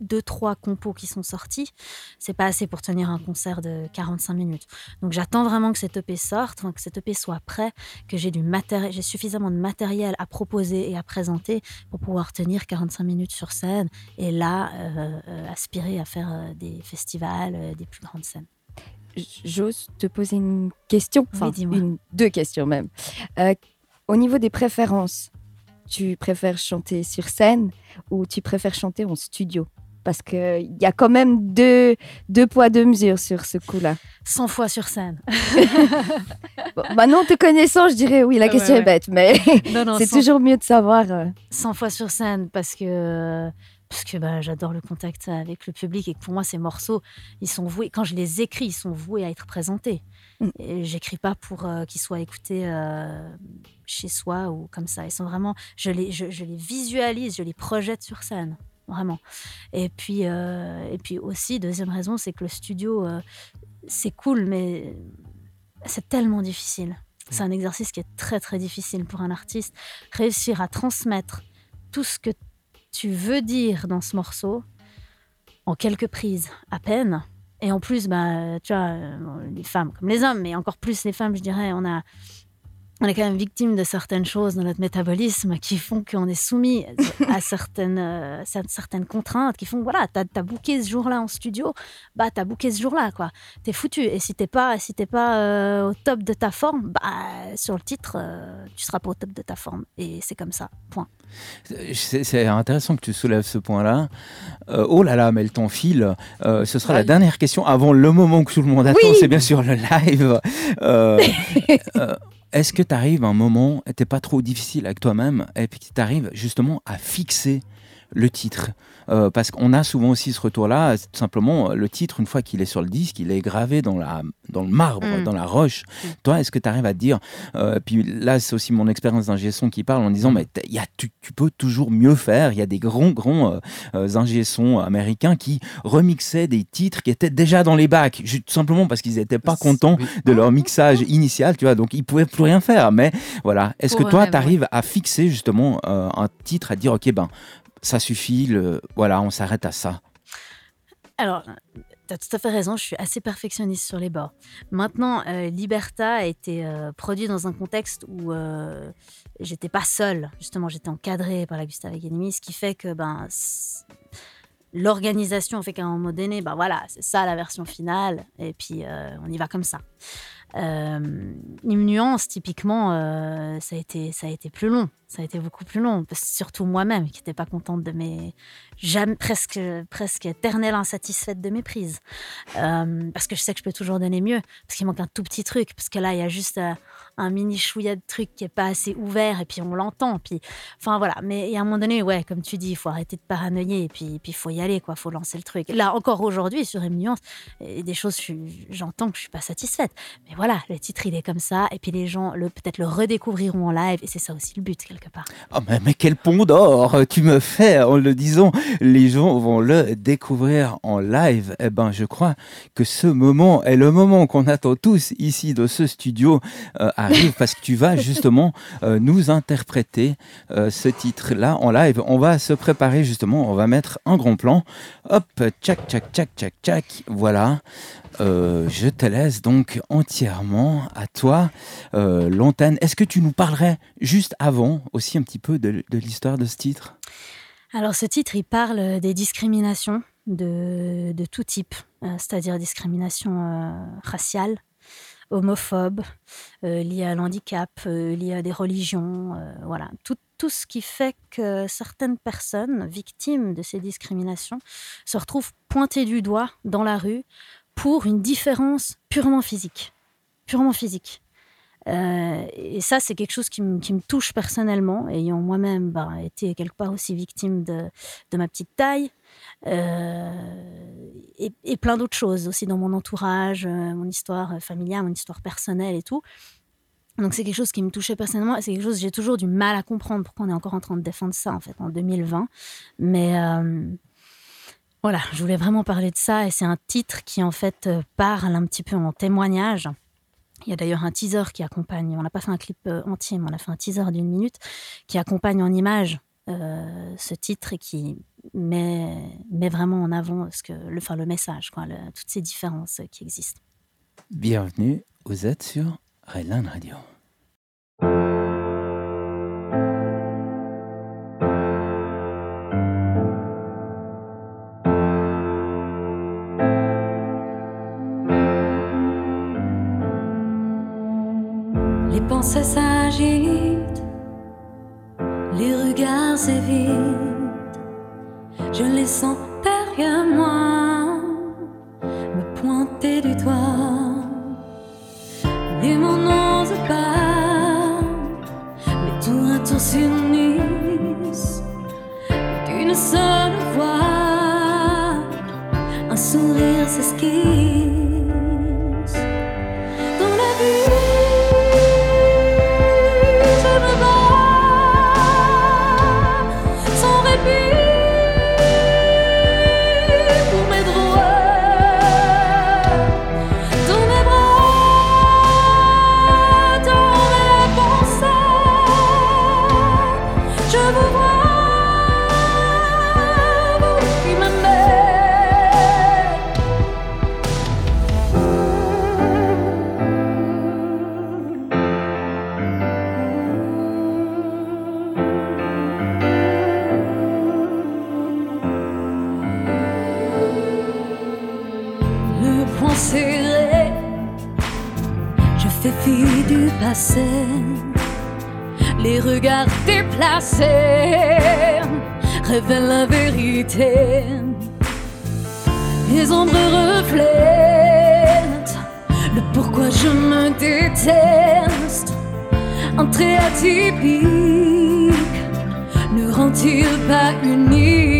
deux, trois compos qui sont sortis, c'est pas assez pour tenir un concert de 45 minutes. Donc j'attends vraiment que cette EP sorte, que cette EP soit prêt, que j'ai du matériel, j'ai suffisamment de matériel à proposer et à présenter pour pouvoir tenir 45 minutes sur scène et là euh, euh, aspirer à faire euh, des festivals, euh, des plus grandes scènes. J'ose te poser une question, enfin une, deux questions même. Au niveau des préférences, tu préfères chanter sur scène ou tu préfères chanter en studio? Parce qu'il y a quand même deux, deux poids, deux mesures sur ce coup-là. 100 fois sur scène. Bon, maintenant, te connaissant, je dirais oui, la question ouais. est bête, mais c'est 100 toujours mieux de savoir. euh, 100 fois sur scène parce que parce que bah, j'adore le contact avec le public et que pour moi ces morceaux ils sont voués quand je les écris ils sont voués à être présentés Mm. j'écris pas pour euh, qu'ils soient écoutés euh, chez soi ou comme ça ils sont vraiment je les je, je les visualise je les projette sur scène vraiment. Et puis euh, et puis aussi deuxième raison c'est que le studio euh, c'est cool mais c'est tellement difficile. C'est un exercice qui est très très difficile pour un artiste. Réussir à transmettre tout ce que tu veux dire dans ce morceau en quelques prises à peine. Et en plus, bah, tu vois, euh, les femmes comme les hommes, mais encore plus les femmes, je dirais, on a, on est quand même victime de certaines choses dans notre métabolisme qui font qu'on est soumis à certaines, euh, cer- certaines contraintes qui font, voilà, t'as as booké ce jour-là en studio, bah t'as booké ce jour-là, quoi. T'es foutu. Et si t'es pas, si t'es pas euh, au top de ta forme, bah sur le titre, euh, tu seras pas au top de ta forme. Et c'est comme ça. Point. C'est intéressant que tu soulèves ce point-là. Euh, oh là là, mais le temps file. Ce sera la dernière question avant le moment que tout le monde attend. Oui. C'est bien sûr le live. Est-ce que tu arrives à un moment, t'es pas trop difficile avec toi-même, et puis tu arrives justement à fixer le titre Euh, Parce qu'on a souvent aussi ce retour-là, c'est tout simplement, euh, le titre, une fois qu'il est sur le disque, il est gravé dans, la, dans le marbre, Mm. dans la roche. Toi, est-ce que tu arrives à te dire, euh, puis là, c'est aussi mon expérience d'ingé son qui parle en disant, mais t'as- il y a, tu, tu peux toujours mieux faire. Il y a des grands, grands euh, ingé son américains qui remixaient des titres qui étaient déjà dans les bacs, tout simplement parce qu'ils n'étaient pas contents Oui. de leur mixage initial, tu vois, donc ils pouvaient plus rien faire. Mais voilà, est-ce que toi, tu arrives à fixer justement un titre, à dire, ok, ben, ça suffit, voilà, on s'arrête à ça. Alors, tu as tout à fait raison, je suis assez perfectionniste sur les bords. Maintenant, euh, Liberta a été euh, produit dans un contexte où euh, j'étais pas seule, justement, j'étais encadrée par la Gustave Academy, ce qui fait que ben, l'organisation fait qu'à un moment donné, ben voilà, c'est ça la version finale, et puis on y va comme ça. Une nuance, typiquement, ça a été plus long. Ça a été beaucoup plus long. Surtout moi-même, qui n'étais pas contente de mes. Jamais, presque, presque éternelle insatisfaite de mes prises. Euh, parce que je sais que je peux toujours donner mieux. Parce qu'il manque un tout petit truc. Parce que là, il y a juste euh, un mini chouïa de truc qui est pas assez ouvert. Et puis on l'entend. Puis, enfin voilà. Mais a un moment donné, ouais, comme tu dis, il faut arrêter de paranoïer. Et puis il faut y aller, quoi. Faut lancer le truc. Là, encore aujourd'hui, sur une nuance, a des choses, j'entends que je suis pas satisfaite. Mais voilà, le titre, il est comme ça. Et puis les gens, le, peut-être le redécouvriront en live. Et c'est ça aussi le but, Oh, mais, mais quel pont d'or tu me fais en le disant. Les gens vont le découvrir en live. Eh ben, je crois que ce moment est le moment qu'on attend tous ici dans ce studio euh, arrive parce que tu vas justement euh, nous interpréter euh, ce titre-là en live. On va se préparer justement. On va mettre un grand plan. Hop, tchac, tchac, tchac, tchac, tchac. Voilà. Euh, je te laisse donc entièrement à toi euh, l'antenne. Est-ce que tu nous parlerais juste avant aussi un petit peu de, l'histoire de ce titre? Alors ce titre, il parle des discriminations de, de tout type, euh, c'est-à-dire discrimination euh, raciale, homophobe, euh, liée à l'handicap, euh, liée à des religions, voilà, tout, tout ce qui fait que certaines personnes victimes de ces discriminations se retrouvent pointées du doigt dans la rue pour une différence purement physique, purement physique. Euh, et ça, c'est quelque chose qui, me- touche personnellement, ayant moi-même bah, été quelque part aussi victime de, ma petite taille, euh, et, plein d'autres choses aussi dans mon entourage, euh, mon histoire familiale, mon histoire personnelle et tout. Donc c'est quelque chose qui me touchait personnellement, et c'est quelque chose que j'ai toujours du mal à comprendre pourquoi on est encore en train de défendre ça en fait en 2020. Mais voilà, je voulais vraiment parler de ça, et c'est un titre qui en fait parle un petit peu en témoignage. Il y a d'ailleurs un teaser qui accompagne, on n'a pas fait un clip euh, entier, mais on a fait un teaser d'une minute qui accompagne en image euh, ce titre et qui met, vraiment en avant ce que, le, enfin, le message, toutes ces différences qui existent. Bienvenue, vous êtes sur Redline Radio. Pensées s'agitent, les regards s'évitent. Je les sens derrière moi, me pointer du doigt. Mots n'osent pas, mais tour à tour s'unissent les regards déplacés révèlent la vérité. Les ombres reflètent le pourquoi je me déteste. Un trait atypique ne rend-il pas unique?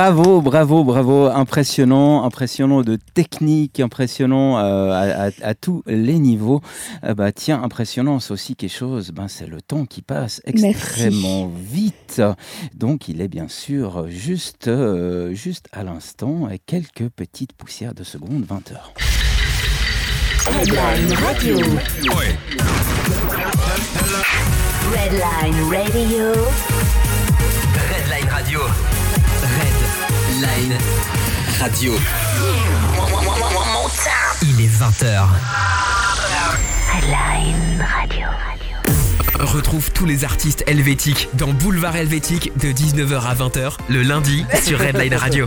Bravo, bravo, bravo. Impressionnant, impressionnant de technique, impressionnant euh, à, à- à tous les niveaux. Euh, bah, tiens, impressionnant, c'est aussi quelque chose, ben, c'est le temps qui passe extrêmement vite. Donc, il est bien sûr juste, euh, juste à l'instant, quelques petites poussières de seconde, 20 heures. Redline Radio. Redline Radio. Redline Radio. Radio. Il est 20h. Redline Radio. Retrouve tous les artistes helvétiques dans Boulevard Helvétique de 19h à 20h le lundi sur Redline Radio.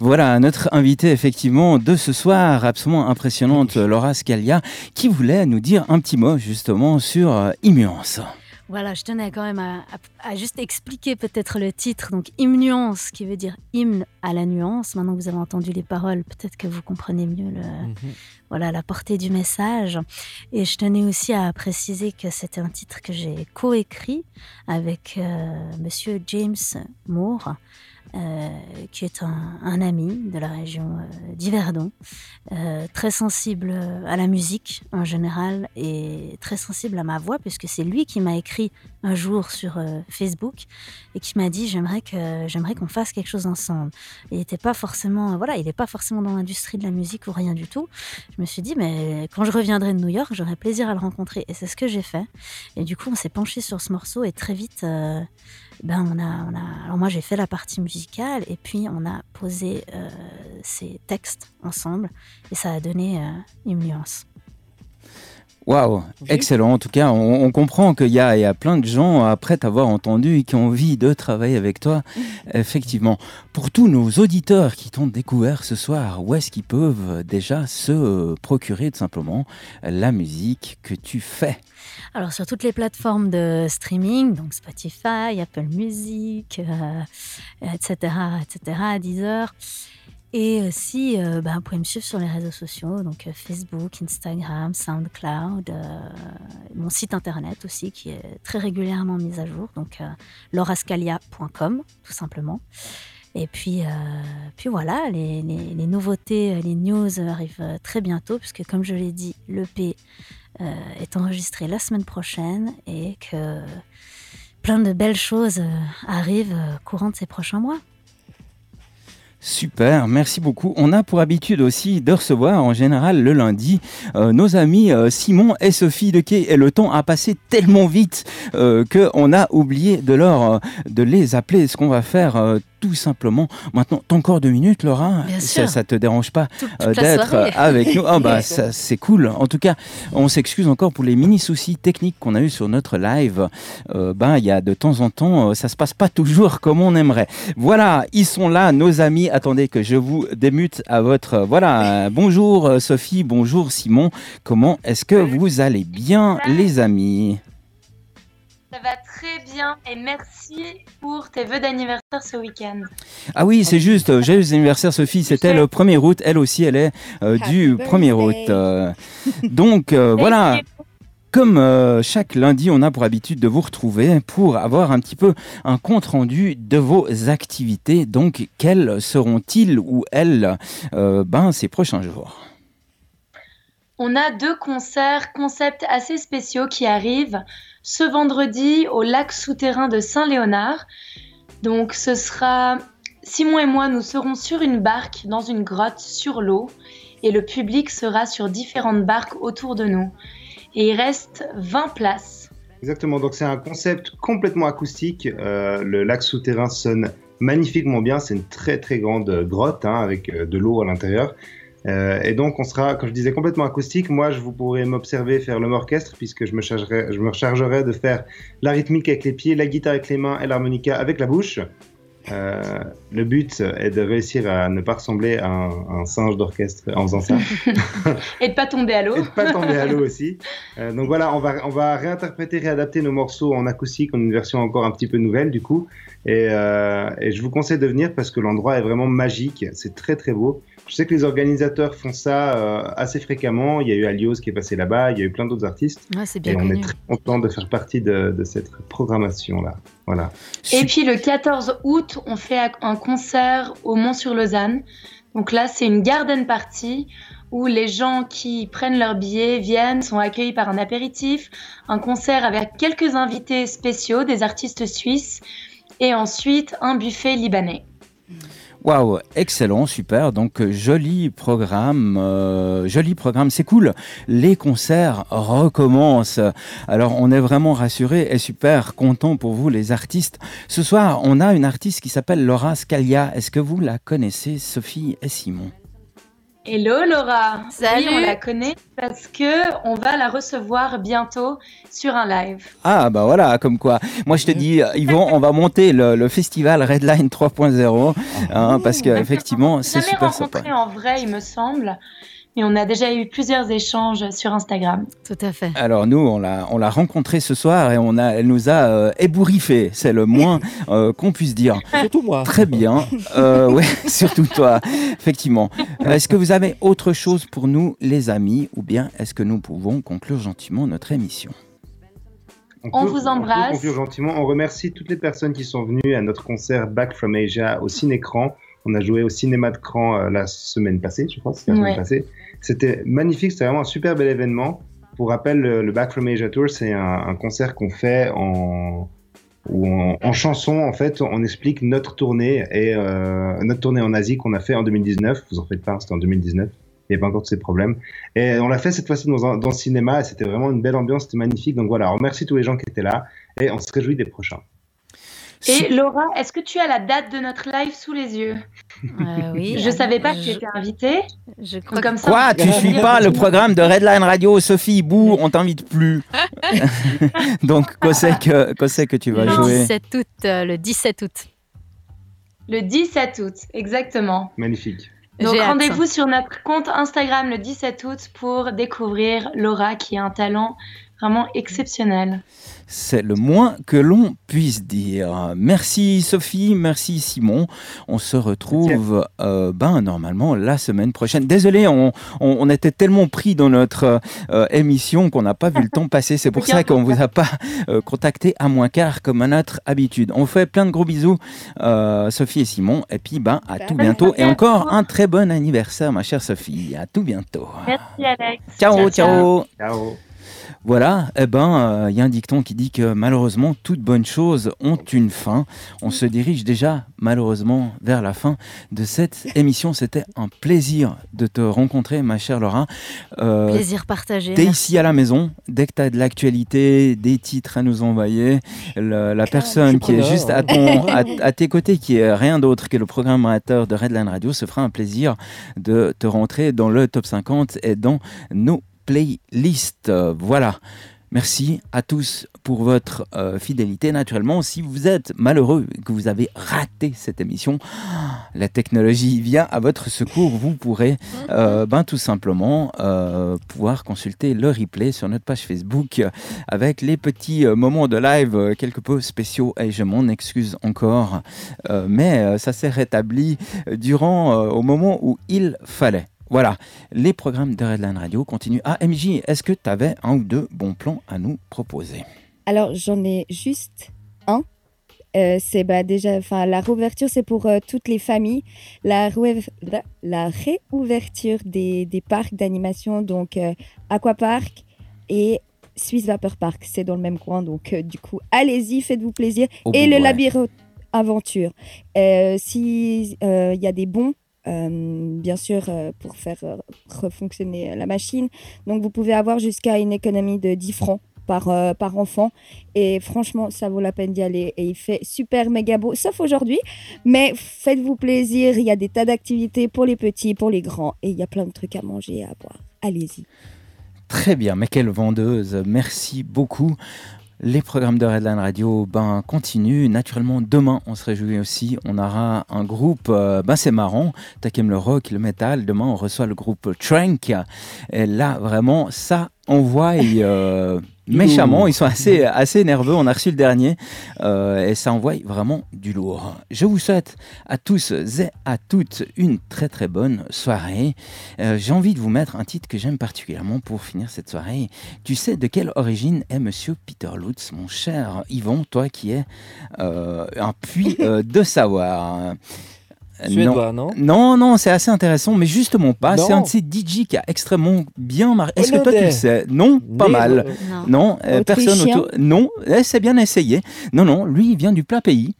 Voilà notre invitée effectivement de ce soir, absolument impressionnante, Laura Scalia, qui voulait nous dire un petit mot justement sur euh, Immuance. Voilà, je tenais quand même à, à- à juste expliquer peut-être le titre. Donc, hymnuance, qui veut dire hymne à la nuance. Maintenant que vous avez entendu les paroles, peut-être que vous comprenez mieux le, voilà, la portée du message. Et je tenais aussi à préciser que c'était un titre que j'ai coécrit avec euh, monsieur James Moore, euh, qui est un, ami de la région euh, d'Yverdon, euh, très sensible à la musique en général et très sensible à ma voix, puisque c'est lui qui m'a écrit un jour sur euh, Facebook et qui m'a dit j'aimerais que j'aimerais qu'on fasse quelque chose ensemble. Il n'était pas forcément voilà, il n'est pas forcément dans l'industrie de la musique ou rien du tout. Je me suis dit mais quand je reviendrai de New York, j'aurai plaisir à le rencontrer et c'est ce que j'ai fait. Et du coup, on s'est penché sur ce morceau et très vite ben on a, on a alors moi j'ai fait la partie musicale et puis on a posé euh, ces textes ensemble et ça a donné euh, une nuance. Waouh, excellent. En tout cas, on, on comprend qu'il y a, il y a plein de gens, après t'avoir entendu, et qui ont envie de travailler avec toi. Effectivement. Pour tous nos auditeurs qui t'ont découvert ce soir, où est-ce qu'ils peuvent déjà se procurer tout simplement la musique que tu fais? Alors sur toutes les plateformes de streaming, donc Spotify, Apple Music, euh, etc., etc., Deezer. Et aussi, euh, bah, vous pouvez me suivre sur les réseaux sociaux, donc euh, Facebook, Instagram, SoundCloud, euh, mon site internet aussi qui est très régulièrement mis à jour, donc euh, laurascalia.com tout simplement. Et puis, euh, puis voilà, les, les- nouveautés, euh, les news arrivent euh, très bientôt, puisque comme je l'ai dit, l'EP euh, est enregistré la semaine prochaine et que plein de belles choses euh, arrivent euh, courant de ces prochains mois. Super, merci beaucoup. On a pour habitude aussi de recevoir en général le lundi euh, nos amis euh, Simon et Sophie de Quai. Et le temps a passé tellement vite euh, qu'on a oublié de, leur, euh, de les appeler. Ce qu'on va faire tout simplement maintenant. T'as encore deux minutes, Laura Bien ça, sûr. ça te dérange pas euh, d'être euh, avec nous Ah bah ça, c'est cool. En tout cas, on s'excuse encore pour les mini soucis techniques qu'on a eu sur notre live. Euh, ben il y a de temps en temps, ça se passe pas toujours comme on aimerait. Voilà, ils sont là, nos amis. Attendez que je vous démute à votre. Voilà, bonjour Sophie, bonjour Simon. Comment est-ce que vous allez bien, les amis? Ça va très bien et merci pour tes vœux d'anniversaire ce week-end. Ah oui, c'est juste, euh, joyeux anniversaire Sophie, c'était le 1er août, elle aussi elle est euh, du 1er août. Euh, donc euh, voilà, comme euh, chaque lundi, on a pour habitude de vous retrouver pour avoir un petit peu un compte-rendu de vos activités. Donc quels seront-ils ou elles euh, ben, ces prochains jours? On a deux concerts, concepts assez spéciaux qui arrivent ce vendredi au lac souterrain de Saint-Léonard. Donc ce sera Simon et moi, nous serons sur une barque dans une grotte sur l'eau et le public sera sur différentes barques autour de nous. Et il reste 20 places. Exactement, donc c'est un concept complètement acoustique. Euh, le lac souterrain sonne magnifiquement bien. C'est une très très grande grotte hein, avec euh, de l'eau à l'intérieur. Euh, et donc on sera, comme je disais, complètement acoustique. Moi, je vous pourrez m'observer faire l'homme orchestre puisque je me, chargerai, je me chargerai de faire la rythmique avec les pieds, la guitare avec les mains et l'harmonica avec la bouche. Euh, le but est de réussir à ne pas ressembler à un, un singe d'orchestre en faisant ça. Et de pas tomber à l'eau. Et de pas tomber à l'eau aussi. Euh, donc voilà, on va, on va réinterpréter, réadapter nos morceaux en acoustique, en une version encore un petit peu nouvelle du coup. Et, euh, et je vous conseille de venir parce que l'endroit est vraiment magique, c'est très très beau. Je sais que les organisateurs font ça euh, assez fréquemment. Il y a eu Alios qui est passé là-bas, il y a eu plein d'autres artistes. Ouais, c'est bien et on est très content de faire partie de, de cette programmation-là. Voilà. Et puis le 14 août, on fait un concert au Mont-sur-Lausanne. Donc là, c'est une garden party où les gens qui prennent leur billet viennent, sont accueillis par un apéritif, un concert avec quelques invités spéciaux, des artistes suisses, et ensuite un buffet libanais. Waouh, excellent, super. Donc euh, joli programme, euh, joli programme, c'est cool. Les concerts recommencent. Alors on est vraiment rassurés et super content pour vous les artistes. Ce soir, on a une artiste qui s'appelle Laura Scalia. Est-ce que vous la connaissez, Sophie et Simon? Hello Laura. Salut. Oui, on la connaît parce que on va la recevoir bientôt sur un live. Ah bah voilà, comme quoi. Moi je te dis, euh, Yvon, on va monter le, le festival Redline 3.0 hein, parce que effectivement c'est super sympa. rencontré en vrai, il me semble, mais on a déjà eu plusieurs échanges sur Instagram. Tout à fait. Alors nous, on l'a, on l'a rencontrée ce soir et on a, elle nous a euh, ébouriffé. C'est le moins euh, qu'on puisse dire. Surtout moi. Très bien. Euh, ouais, surtout toi, effectivement. Est-ce que vous avez autre chose pour nous, les amis, ou bien est-ce que nous pouvons conclure gentiment notre émission? On peut- vous peut embrasse. conclure gentiment. On remercie toutes les personnes qui sont venues à notre concert Back from Asia au Cinécran. On a joué au cinéma de Cran euh, la semaine passée, je crois, c'était la Ouais. semaine passée. C'était magnifique, c'était vraiment un super bel événement. Pour rappel, le, le Back from Asia Tour, c'est un, un concert qu'on fait en, où en, en chanson, en fait, on explique notre tournée et euh, notre tournée en Asie qu'on a fait en 2019. Vous en faites pas, c'était en 2019. Il n'y a pas encore de ces problèmes. Et on l'a fait cette fois-ci dans, un- dans le cinéma c'était vraiment une belle ambiance, c'était magnifique. Donc voilà, on remercie tous les gens qui étaient là et on se réjouit des prochains. Et Laura, est-ce que tu as la date de notre live sous les yeux? Euh, oui. Je savais pas que je- tu étais invitée. Je Donc crois comme ça, Quoi Tu suis dire pas le programme de Redline Radio, Sophie Bou, on t'invite plus. Donc, qu'est-ce que, qu'est-ce que tu vas le jouer? 17 août. euh, le 17 août. Le 17 août, exactement. Magnifique. Donc rendez-vous sur notre compte Instagram le 17 août pour découvrir Laura qui a un talent vraiment exceptionnel. C'est le moins que l'on puisse dire. Merci Sophie, merci Simon. On se retrouve euh, ben, normalement la semaine prochaine. Désolé, on, on- on était tellement pris dans notre euh, émission qu'on n'a pas vu le temps passer. C'est pour ça qu'on vous a pas euh, contacté à moins quart comme à notre habitude. On fait plein de gros bisous, euh, Sophie et Simon. Et puis ben, à tout bientôt. Et encore un très bon anniversaire, ma chère Sophie. À tout bientôt. Merci Alex. Ciao, ciao. Ciao. Voilà, eh ben, il y a un dicton qui dit que malheureusement, toutes bonnes choses ont une fin. On se dirige déjà, malheureusement, vers la fin de cette émission. C'était un plaisir de te rencontrer, ma chère Laura. Euh, Plaisir partagé. T'es ici à la maison, dès que tu as de l'actualité, des titres à nous envoyer, le- la personne qui est juste à, ton, à, à tes côtés, qui est rien d'autre que le programmateur de Redline Radio, se fera un plaisir de te rentrer dans le top 50 et dans nos playlists. Euh, Voilà. Merci à tous pour votre euh, fidélité. Naturellement, si vous êtes malheureux que vous avez raté cette émission, la technologie vient à votre secours. Vous pourrez euh, ben, tout simplement euh, pouvoir consulter le replay sur notre page Facebook avec les petits moments de live quelque peu spéciaux. Et je m'en excuse encore, mais ça s'est rétabli durant au moment où il fallait. Voilà, les programmes de Redline Radio continuent. Ah, MJ, est-ce que tu avais un ou deux bons plans à nous proposer? Alors, j'en ai juste un. Euh, c'est bah, déjà, enfin, la réouverture, c'est pour euh, toutes les familles. La, la réouverture des, des parcs d'animation, donc euh, Aquapark et Swiss Vapor Park, c'est dans le même coin. Donc, euh, du coup, allez-y, faites-vous plaisir. Et le ouais. labyrinthe aventure. Si il y a des bons, euh, bien sûr, euh, pour faire euh, refonctionner la machine, donc vous pouvez avoir jusqu'à une économie de 10 francs par, euh, par enfant. Et franchement, ça vaut la peine d'y aller. Et il fait super méga beau, sauf aujourd'hui. Mais faites-vous plaisir, il y a des tas d'activités pour les petits, pour les grands. Et il y a plein de trucs à manger et à boire. Allez-y. Très bien, mais quelle vendeuse. Merci beaucoup. Les programmes de Redline Radio ben, continuent. Naturellement, demain, on se réjouit aussi. On aura un groupe, euh, ben, c'est marrant, Takem le rock, le métal. Demain, on reçoit le groupe Trank. Et là, vraiment, ça envoie euh, méchamment. Ils sont assez, assez nerveux. On a reçu le dernier. euh, et ça envoie vraiment du lourd. Je vous souhaite à tous et à toutes une très très bonne soirée. Euh, J'ai envie de vous mettre un titre que j'aime particulièrement pour finir cette soirée. Tu sais de quelle origine est Monsieur Peter Lutz, mon cher Yvon, toi qui es euh, un puits de savoir. Suédois, non Non, non, c'est assez intéressant, mais justement pas. C'est un de ces DJ qui a extrêmement bien marqué. Est-ce que toi tu le sais? Non, pas Né- mal. Non. Non, euh, personne autour. Non, eh, c'est bien essayé. Non, non, lui, il vient du plat pays.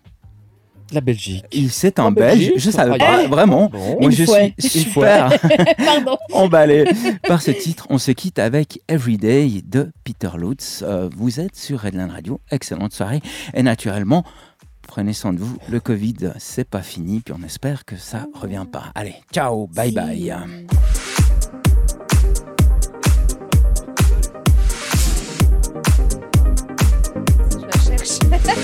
La Belgique. Il c'est un Belge. Belgique Je savais Ah, pas, vraiment. Bon. Moi, Une je suis super Pardon. emballé par ce titre. On se quitte avec Everyday de Peter Lutz. Euh, vous êtes sur Redline Radio. Excellente soirée. Et naturellement, prenez soin de vous. Le Covid, c'est pas fini, puis on espère que ça revient pas. Allez, ciao, bye bye. Je la cherche.